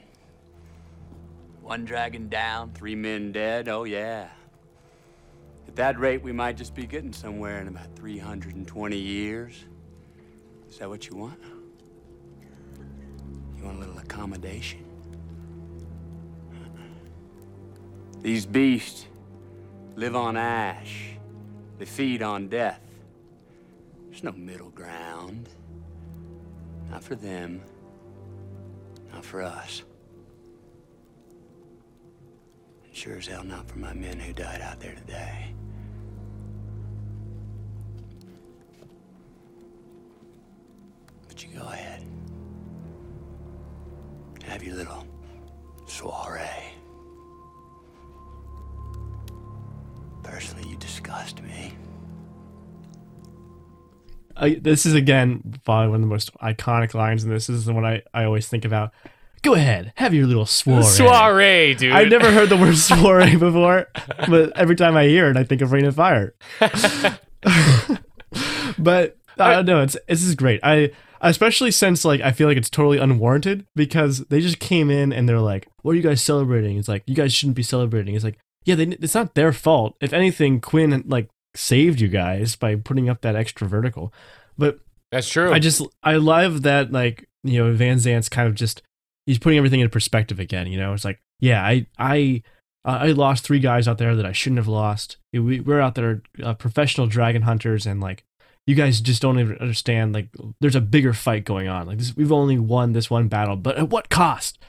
One dragon down, three men dead? Oh, yeah. At that rate, we might just be getting somewhere in about 320 years. Is that what you want? You want a little accommodation? These beasts live on ash. They feed on death. There's no middle ground. Not for them. Not for us. And sure as hell not for my men who died out there today. But you go ahead. Have your little soiree. Personally, you disgust me. I, this is again probably one of the most iconic lines in this. This is the one I, I always think about. Go ahead, have your little soiree. Soiree, dude. I've never heard the word soiree before, but every time I hear it, I think of Reign of Fire. but I don't know. It's this is great. I especially since like I feel like it's totally unwarranted because they just came in and they're like, "What are you guys celebrating?" It's like you guys shouldn't be celebrating. It's like, yeah, they, it's not their fault. If anything, Quinn like saved you guys by putting up that extra vertical. But That's true. I just I love that like you know Van Zan's kind of just he's putting everything in perspective again. You know, it's like yeah, I I uh, I lost three guys out there that I shouldn't have lost. We, we're out there uh, professional dragon hunters, and like you guys just don't even understand. Like there's a bigger fight going on. Like this, we've only won this one battle, but at what cost?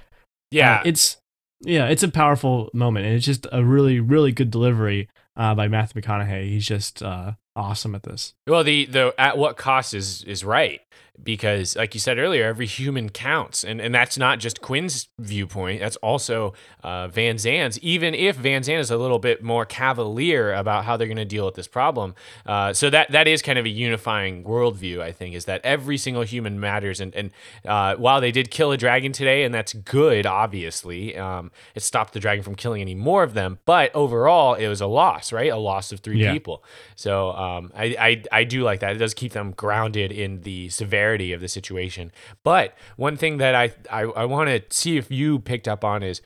yeah. Uh, it's yeah, it's a powerful moment, and it's just a really really good delivery uh, by Matthew McConaughey. He's just uh, awesome at this. Well, the the at what cost is is right because, like you said earlier, every human counts, and and that's not just Quinn's viewpoint. That's also uh, Van Zan's Even if Van Zan is a little bit more cavalier about how they're going to deal with this problem, uh, so that that is kind of a unifying worldview. I think is that every single human matters, and and uh, while they did kill a dragon today, and that's good, obviously, um, it stopped the dragon from killing any more of them. But overall, it was a loss, right? A loss of three Yeah. people. So um, I, I I do like that. It does keep them grounded in the severity of the situation. But one thing that I I, I want to see if you picked up on is,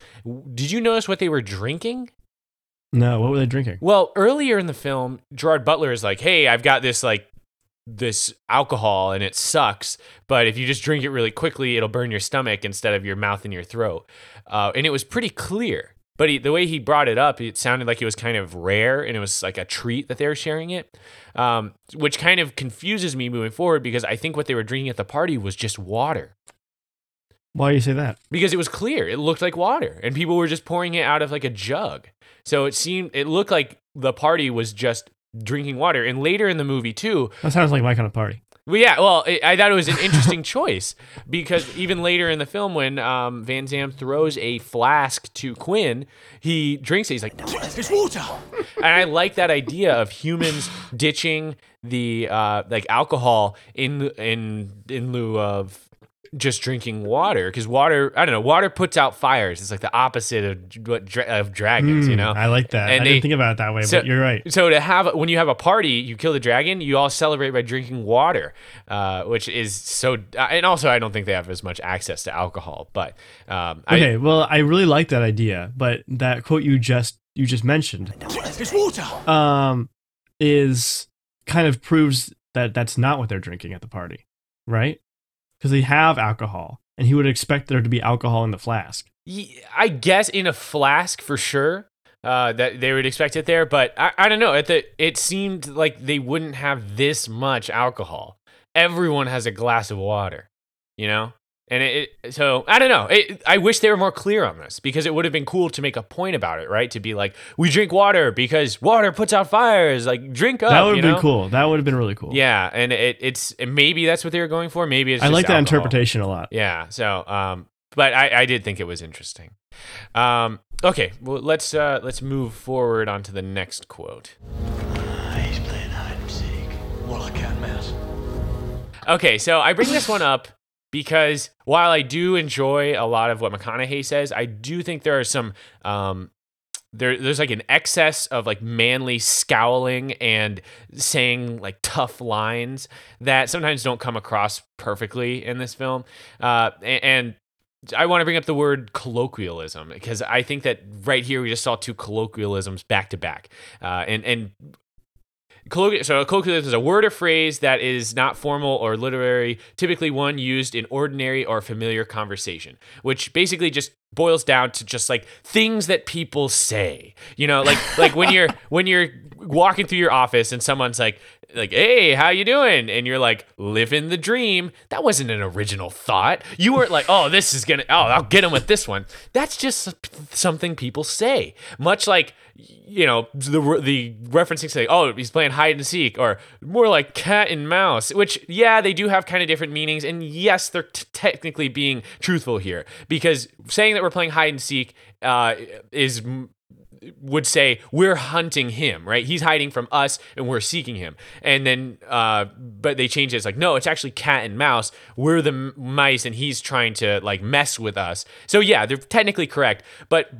did you notice what they were drinking? No, what were they drinking? Well, earlier in the film, Gerard Butler is like, "Hey, I've got this like this alcohol and it sucks, but if you just drink it really quickly, it'll burn your stomach instead of your mouth and your throat." Uh, and it was pretty clear. But he, the way he brought it up, it sounded like it was kind of rare and it was like a treat that they were sharing it, um, which kind of confuses me moving forward because I think what they were drinking at the party was just water Why do you say that? because it was clear. It looked like water, and people were just pouring it out of like a jug. So it seemed it looked like the party was just drinking water. And later in the movie too, That sounds like my kind of party. Well, yeah, well, it, I thought it was an interesting choice because even later in the film, when um, Van Zan throws a flask to Quinn, he drinks it. He's like, There's water. and I like that idea of humans ditching the uh, like alcohol in in in lieu of just drinking water because water I don't know water puts out fires. It's like the opposite of what dra- of dragons, you Mm, know. I like that. And I they- didn't think about it that way, So- but you're right. So to have when you have a party, you kill the dragon, you all celebrate by drinking water, uh, which is so. uh, And also, I don't think they have as much access to alcohol, but um, I- Okay, well, I really like that idea, but that quote you just you just mentioned There's water. um, is kind of proves that that's not what they're drinking at the party, right? Because they have alcohol, and he would expect there to be alcohol in the flask. I guess in a flask for sure. Uh, that they would expect it there, but I, I don't know. It seemed like they wouldn't have this much alcohol. Everyone has a glass of water, you know, and it, it so I don't know. It, I wish they were more clear on this because it would have been cool to make a point about it, right? To be like, we drink water because water puts out fires. Like drink up. that would you have been know? cool. That would have been really cool. Yeah, and it, it's and maybe that's what they were going for. Maybe it's I just like that alcohol. interpretation a lot. Yeah. So, um, but I, I did think it was interesting. Um, okay. Well, let's uh, let's move forward onto the next quote. He's playing hide and seek. Well, I can, mouse. Okay, so I bring this one up because while I do enjoy a lot of what McConaughey says, I do think there are some um, there there's like an excess of like manly scowling and saying like tough lines that sometimes don't come across perfectly in this film. Uh, and I want to bring up the word colloquialism because I think that right here we just saw two colloquialisms back to back, uh, and and colloquial. So a colloquialism is a word or phrase that is not formal or literary, typically one used in ordinary or familiar conversation, which basically just boils down to just like things that people say. You know, like like when you're when you're walking through your office and someone's like like hey how you doing? And you're like living the dream. That wasn't an original thought. You weren't like oh this is gonna oh i'll get him with this one. That's just something people say. Much like you know the the referencing say oh he's playing hide and seek or more like cat and mouse which yeah they do have kind of different meanings. And yes they're t- technically being truthful here because saying that we're playing hide and seek uh, is would say we're hunting him, right? He's hiding from us and we're seeking him. And then, uh, but they change it. It's like, no, it's actually cat and mouse. We're the m- mice and he's trying to like mess with us. So yeah, they're technically correct, but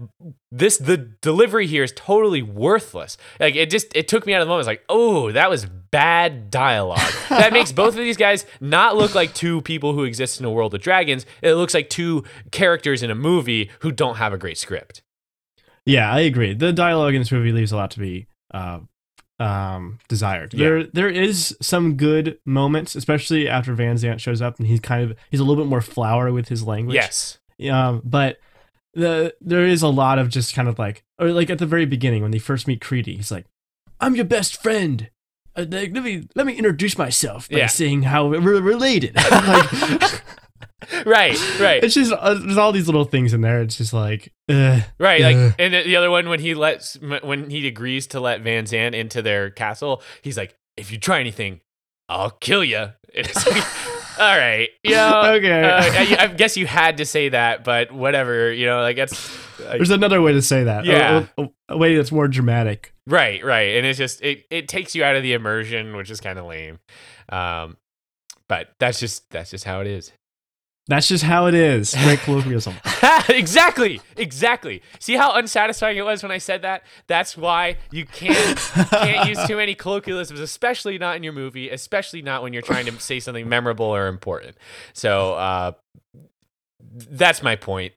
this the delivery here is totally worthless. Like it just it took me out of the moment. It's like, oh, that was bad dialogue. that makes both of these guys not look like two people who exist in a world of dragons. It looks like two characters in a movie who don't have a great script. Yeah, I agree. The dialogue in this movie leaves a lot to be uh, um, desired. Yeah. There, there is some good moments, especially after Van Zan shows up and he's kind of he's a little bit more flowery with his language. Yes. Um, but the there is a lot of just kind of like, or like at the very beginning when they first meet Creedy, he's like, "I'm your best friend." Uh, like, let me let me introduce myself by Yeah. saying how we're related. like, Right, right. it's just uh, there's all these little things in there. It's just like, uh, Right, like, and the the other one when he lets when he agrees to let Van Zan into their castle, he's like, "If you try anything, I'll kill you." It's like, all right, you know, Okay. uh, I, I guess you had to say that, but whatever, you know, like that's like, there's another way to say that. A- Yeah. a, a way that's more dramatic. right, right, and it's just it it takes you out of the immersion, which is kind of lame. Um, but that's just that's just how it is. That's just how it is. Great colloquialism. exactly, exactly. See how unsatisfying it was when I said that? That's why you can't can't use too many colloquialisms, especially not in your movie, especially not when you're trying to say something memorable or important. So uh, that's my point.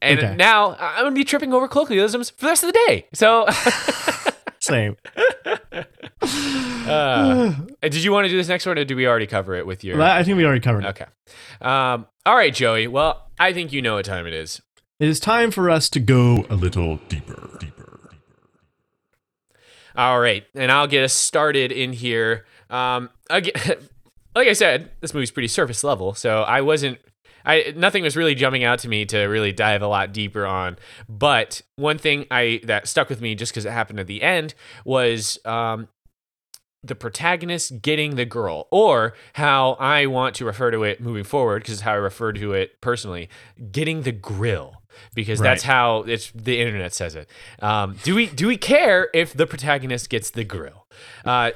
And Okay. now I'm gonna be tripping over colloquialisms for the rest of the day. So, Same. Uh, did you want to do this next one, or did we already cover it with your? I think we already covered it. Okay. Um, all right, Joey. Well, I think you know what time it is. It is time for us to go a little deeper. Deeper. All right, and I'll get us started in here. Um, again, like I said, this movie's pretty surface level, so I wasn't. I nothing was really jumping out to me to really dive a lot deeper on. But one thing I that stuck with me just because it happened at the end was um, the protagonist getting the girl, or how I want to refer to it moving forward, because how I refer to it personally, getting the grill. Because that's how it's the internet says it. Um, do we do we care if the protagonist gets the grill? Uh,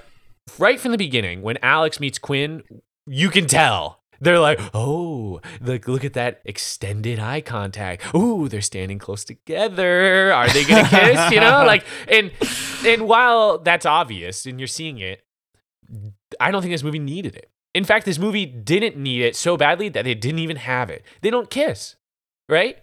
right from the beginning, when Alex meets Quinn, you can tell. They're like, oh, look, look at that extended eye contact. Ooh, they're standing close together. Are they gonna kiss? You know, like, and and while that's obvious and you're seeing it, I don't think this movie needed it. In fact, this movie didn't need it so badly that they didn't even have it. They don't kiss, right?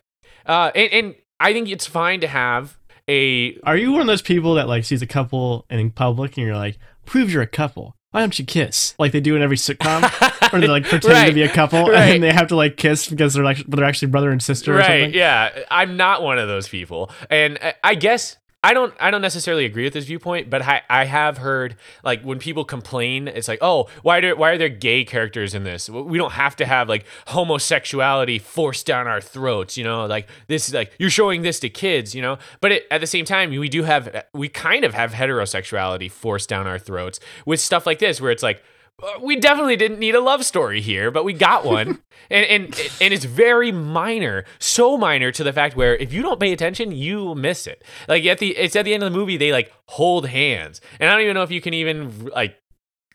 Uh, and, and I think it's fine to have a Are you one of those people that like sees a couple and in public and you're like, proves you're a couple? Why don't you kiss? Like they do in every sitcom, where they like pretend to be a couple right. and they have to like kiss because they're like they're actually brother and sister or right something. yeah. I'm not one of those people. And I- i guess i don't i don't necessarily agree with this viewpoint but i i have heard like when people complain it's like oh why do why are there gay characters in this? We don't have to have like homosexuality forced down our throats you know? Like this is like you're showing this to kids you know? But it, at the same time we do have we kind of have heterosexuality forced down our throats with stuff like this where it's like Uh, we definitely didn't need a love story here, but we got one, and and and it's very minor, so minor to the fact where if you don't pay attention, you miss it. Like at the it's at the end of the movie, they like hold hands, and I don't even know if you can even like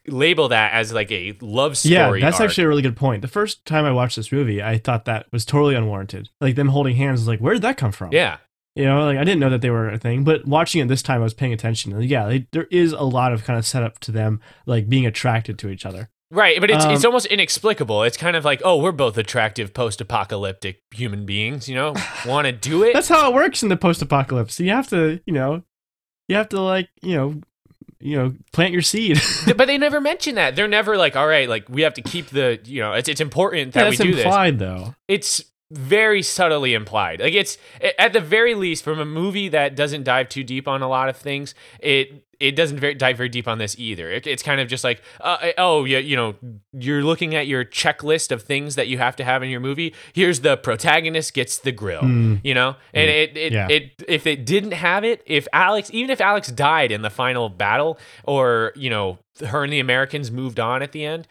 label that as like a love story. Yeah, that's arc. actually a really good point. The first time I watched this movie, I thought that was totally unwarranted. Like them holding hands like, where did that come from? yeah. You know, like I didn't know that they were a thing, but watching it this time, I was paying attention. And yeah, they, there is a lot of kind of setup to them like being attracted to each other. Right, but it's it's Um, almost inexplicable. It's kind of like, oh, we're both attractive post-apocalyptic human beings, you know, want to do it. That's how it works in the post-apocalypse. You have to, you know, you have to like, you know, you know, plant your seed. but they never mention that. They're never like, all right, like we have to keep the, you know, it's it's important that Yeah, we do this. implied though. It's very subtly implied. Like it's at the very least from a movie that doesn't dive too deep on a lot of things. It it doesn't very, dive very deep on this either. It, it's kind of just like, uh, oh yeah, you know, you're looking at your checklist of things that you have to have in your movie. Here's the protagonist gets the grill, Mm. you know, and it it, Yeah. it if it didn't have it, if Alex, even if Alex died in the final battle, or you know, her and the Americans moved on at the end,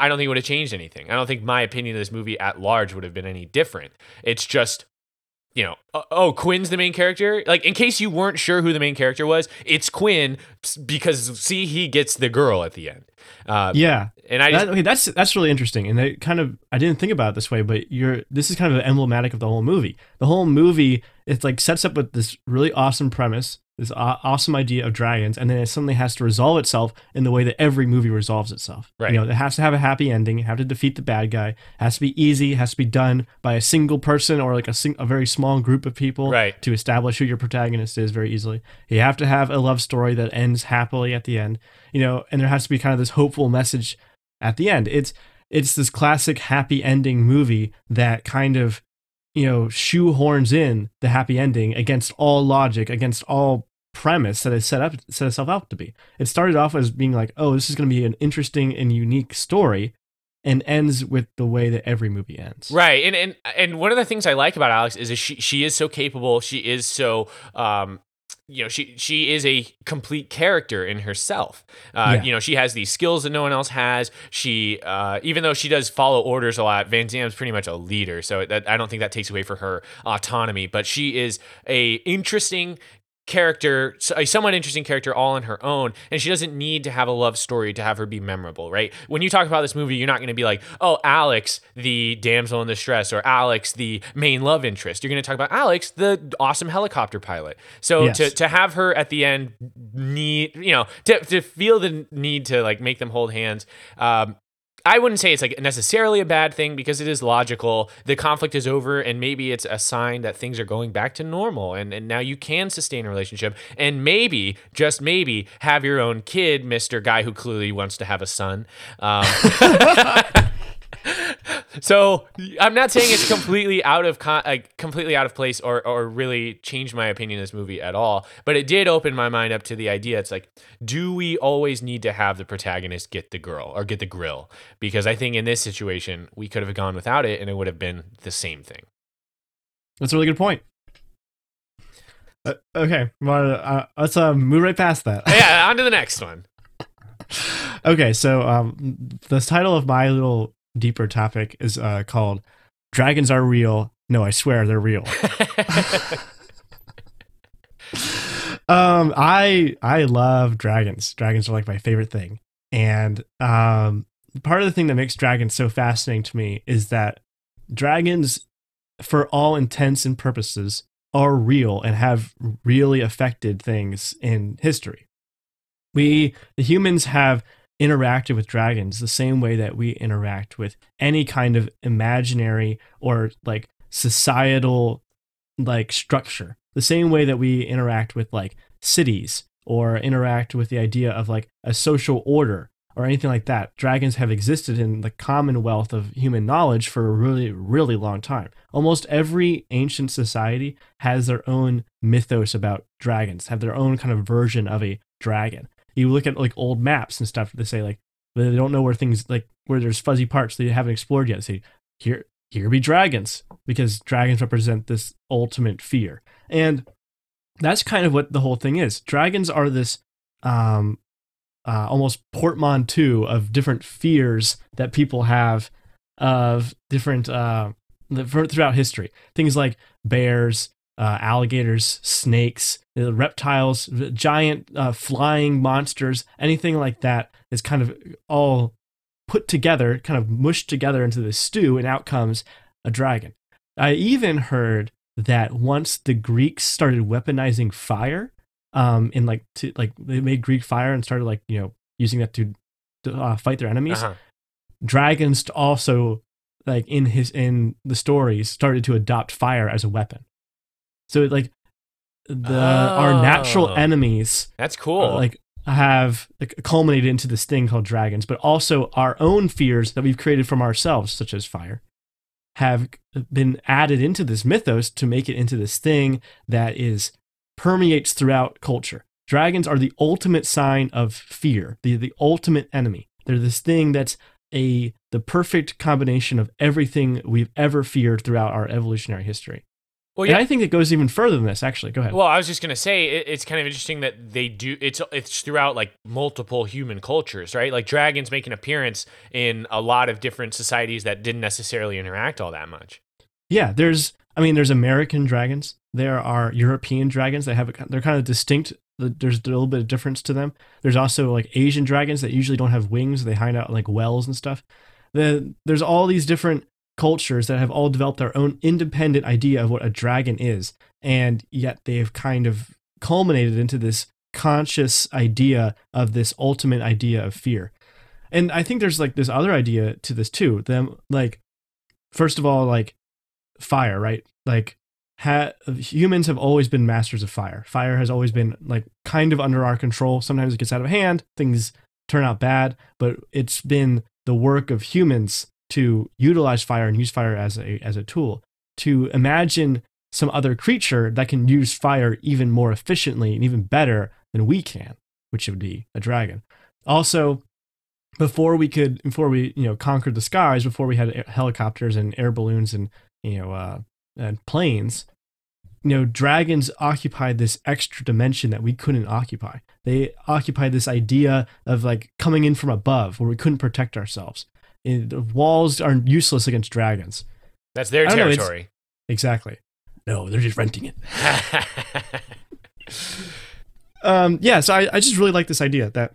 I don't think it would have changed anything. I don't think my opinion of this movie at large would have been any different. It's just you know, uh, oh, Quinn's the main character. Like, in case you weren't sure who the main character was, it's Quinn because see, he gets the girl at the end. Uh, Yeah. and I just, That, okay, that's that's really interesting, and I kind of I didn't think about it this way, but you're this is kind of emblematic of the whole movie. The whole movie it's like sets up with this really awesome premise, this awesome idea of dragons, and then it suddenly has to resolve itself in the way that every movie resolves itself. Right. You know, it has to have a happy ending, it have to defeat the bad guy, it has to be easy, it has to be done by a single person or like a sing- a very small group of people Right. to establish who your protagonist is very easily. You have to have a love story that ends happily at the end, you know, and there has to be kind of this hopeful message at the end. It's it's this classic happy ending movie that kind of you know shoehorns in the happy ending against all logic, against all premise that it set up set itself out to be. It started off as being like, oh, this is going to be an interesting and unique story, and ends with the way that every movie ends. Right, and and and one of the things I like about Alex is she she is so capable. She is so um, you know, she she is a complete character in herself. Uh, Yeah. You know, she has these skills that no one else has. She uh, even though she does follow orders a lot, Van Zan's pretty much a leader. So that I don't think that takes away for her autonomy. But she is a interesting character a somewhat interesting character all on her own and she doesn't need to have a love story to have her be memorable right? When you talk about this movie you're not going to be like oh alex the damsel in distress or alex the main love interest. You're going to talk about alex the awesome helicopter pilot. So Yes. to, to have her at the end need you know to, to feel the need to like make them hold hands um I wouldn't say it's like necessarily a bad thing because it is logical. The conflict is over, and maybe it's a sign that things are going back to normal, and, and now you can sustain a relationship, and maybe, just maybe, have your own kid, Mister Guy who clearly wants to have a son. Um, so I'm not saying it's completely out of con- like completely out of place or or really changed my opinion of this movie at all. But it did open my mind up to the idea. It's like, do we always need to have the protagonist get the girl or get the grill? Because I think in this situation we could have gone without it, and it would have been the same thing. That's a really good point. Uh, okay, well, uh, let's uh, move right past that. yeah, on to the next one. okay, so um, the title of my little deeper topic is uh, called "Dragons Are Real." No, I swear they're real. um, I I love dragons. Dragons are like my favorite thing, and um, part of the thing that makes dragons so fascinating to me is that dragons, for all intents and purposes, are real and have really affected things in history. We, the humans, have interacted with dragons the same way that we interact with any kind of imaginary or like societal like structure. The same way that we interact with like cities or interact with the idea of like a social order or anything like that. Dragons have existed in the commonwealth of human knowledge for a really really long time. Almost every ancient society has their own mythos about dragons have their own kind of version of a dragon you look at like old maps and stuff they say like they don't know where things like where there's fuzzy parts that they haven't explored yet. Say here here be dragons because dragons represent this ultimate fear. And that's kind of what the whole thing is. Dragons are this um uh, almost portmanteau of different fears that people have of different uh throughout history. Things like bears uh, alligators, snakes, uh, reptiles, giant uh, flying monsters, anything like that is kind of all put together, kind of mushed together into this stew, and out comes a dragon. I even heard that once the Greeks started weaponizing fire, um, in like to like they made Greek fire and started like you know using that to, to uh, fight their enemies Uh-huh. dragons also like in his in the stories started to adopt fire as a weapon so like the our natural Oh. enemies That's cool. uh, like have like, culminated into this thing called dragons but also our own fears that we've created from ourselves such as fire have been added into this mythos to make it into this thing that is permeates throughout culture dragons are the ultimate sign of fear the, the ultimate enemy they're this thing that's a the perfect combination of everything we've ever feared throughout our evolutionary history well, and i think it goes even further than this actually go ahead Well, I was just gonna say it, it's kind of interesting that they do it's it's throughout like multiple human cultures, right? Like dragons make an appearance in a lot of different societies that didn't necessarily interact all that much. Yeah, there's. I mean, there's American dragons. There are European dragons that have. A, they're kind of distinct. There's a little bit of difference to them. There's also like Asian dragons that usually don't have wings. They hide out like wells and stuff. The, there's all these different cultures that have all developed their own independent idea of what a dragon is, and yet they've kind of culminated into this conscious idea of this ultimate idea of fear. And I think there's like this other idea to this too. Them like first of all like fire, right? Like ha- humans have always been masters of fire. Fire has always been like kind of under our control. Sometimes it gets out of hand, things turn out bad, but it's been the work of humans to utilize fire and use fire as a as a tool to imagine some other creature that can use fire even more efficiently and even better than we can, which would be a dragon. Also, before we could, before we you know conquered the skies, before we had helicopters and air balloons and you know uh, and planes, you know dragons occupied this extra dimension that we couldn't occupy. They occupied this idea of like coming in from above where we couldn't protect ourselves. The walls are useless against dragons. That's their don't know, territory. Exactly. No, they're just renting it. um yeah so I, I just really like this idea that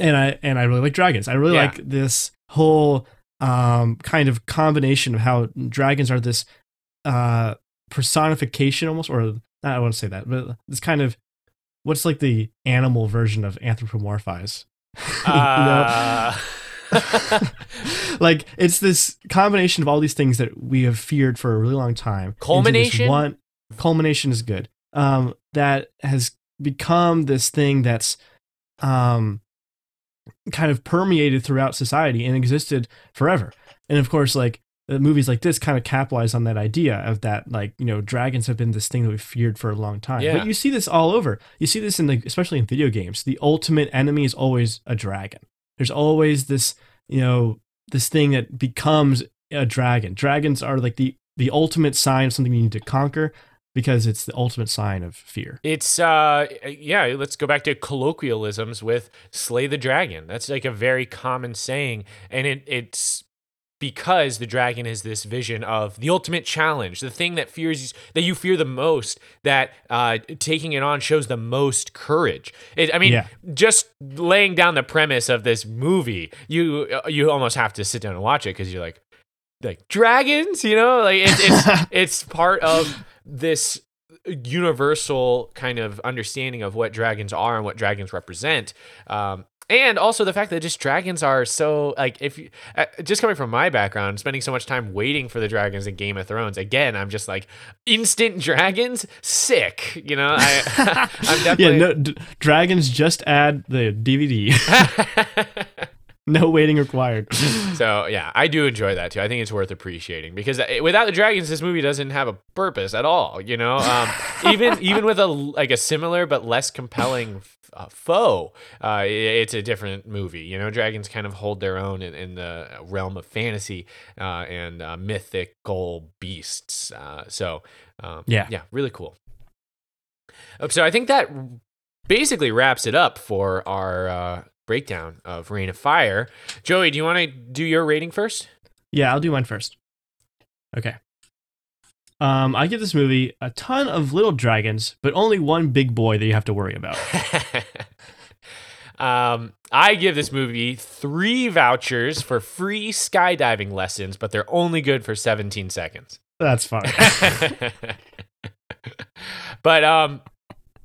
and i and i really like dragons i really Yeah. like this whole um kind of combination of how dragons are this uh personification almost or i want to say that but this kind of what's like the animal version of anthropomorphize You know? Like it's this combination of all these things that we have feared for a really long time. Culmination? One culmination is good. Um, that has become this thing that's um kind of permeated throughout society and existed forever. And of course, like movies like this kind of capitalize on that idea of that, like you know, dragons have been this thing that we've feared for a long time. Yeah. But you see this all over. You see this in the, especially in video games. The ultimate enemy is always a dragon. There's always this, you know, this thing that becomes a dragon. Dragons are like the the ultimate sign of something you need to conquer because it's the ultimate sign of fear. It's uh yeah, let's go back to colloquialisms with slay the dragon. That's like a very common saying and it it's because the dragon is this vision of the ultimate challenge, the thing that fears you that you fear the most, that uh, taking it on shows the most courage. It, I mean, Yeah. just laying down the premise of this movie, you you almost have to sit down and watch it because you're like, like dragons, you know, like it's it's, it's part of this universal kind of understanding of what dragons are and what dragons represent. Um, and also the fact that just dragons are so like if you uh, just coming from my background spending so much time waiting for the dragons in game of thrones again i'm just like instant dragons sick you know i i'm definitely Yeah, no, d- dragons just add the DVD. no waiting required. so yeah i do enjoy that too i think it's worth appreciating because uh, without the dragons this movie doesn't have a purpose at all you know um, even even with a like a similar but less compelling uh, foe uh, it's a different movie you know dragons kind of hold their own in, in the realm of fantasy uh, and uh, mythical beasts uh, so um, Yeah. yeah really cool Uh, so i think that basically wraps it up for our uh, breakdown of Reign of Fire. Joey, do you want to do your rating first? Yeah, I'll do mine first. Okay. Um, I give this movie a ton of little dragons, but only one big boy that you have to worry about. um, I give this movie three vouchers for free skydiving lessons, but they're only good for 17 seconds. That's fine. but um,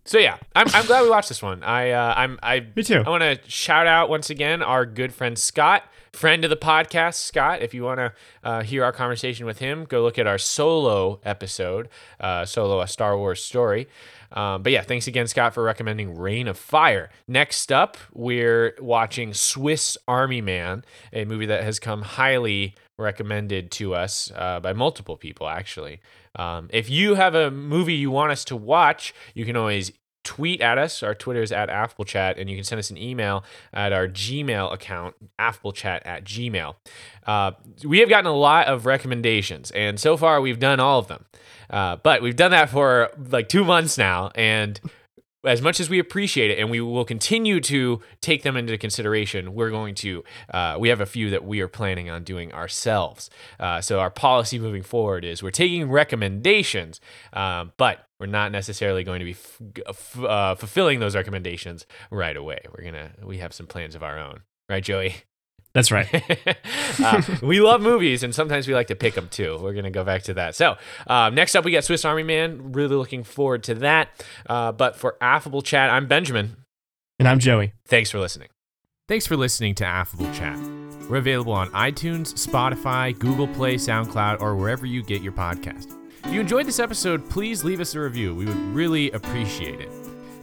so yeah, I'm, I'm glad we watched this one. I uh, I'm I Me too. I want to shout out once again our good friend Scott, friend of the podcast. Scott, if you want to uh, hear our conversation with him, go look at our solo episode, uh, solo a Star Wars story. Um, but yeah, thanks again, Scott, for recommending Reign of Fire. Next up, we're watching Swiss Army Man, a movie that has come highly recommended to us uh, by multiple people, actually. Um, if you have a movie you want us to watch, you can always tweet at us. Our Twitter is at AffableChat, and you can send us an email at our Gmail account, AffableChat at Gmail. Uh, we have gotten a lot of recommendations, and so far we've done all of them. Uh, but we've done that for like two months now, and as much as we appreciate it and we will continue to take them into consideration, we're going to, uh, we have a few that we are planning on doing ourselves. Uh, so our policy moving forward is we're taking recommendations, um, but we're not necessarily going to be f- f- uh, fulfilling those recommendations right away. We're going to, we have some plans of our own. Right, Joey? That's right. uh, we love movies, and sometimes we like to pick them too. We're gonna go back to that. So um, next up, we got Swiss Army Man. Really looking forward to that. Uh, but for affable chat, I'm Benjamin. And I'm Joey. Thanks for listening. Thanks for listening to Affable Chat. We're available on iTunes, Spotify, Google Play, SoundCloud, or wherever you get your podcast. If you enjoyed this episode, please leave us a review. We would really appreciate it.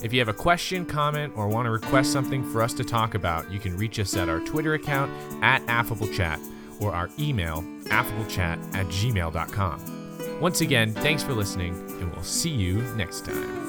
If you have a question, comment, or want to request something for us to talk about, you can reach us at our Twitter account at AffableChat or our email, affablechat at gmail.com. Once again, thanks for listening, and we'll see you next time.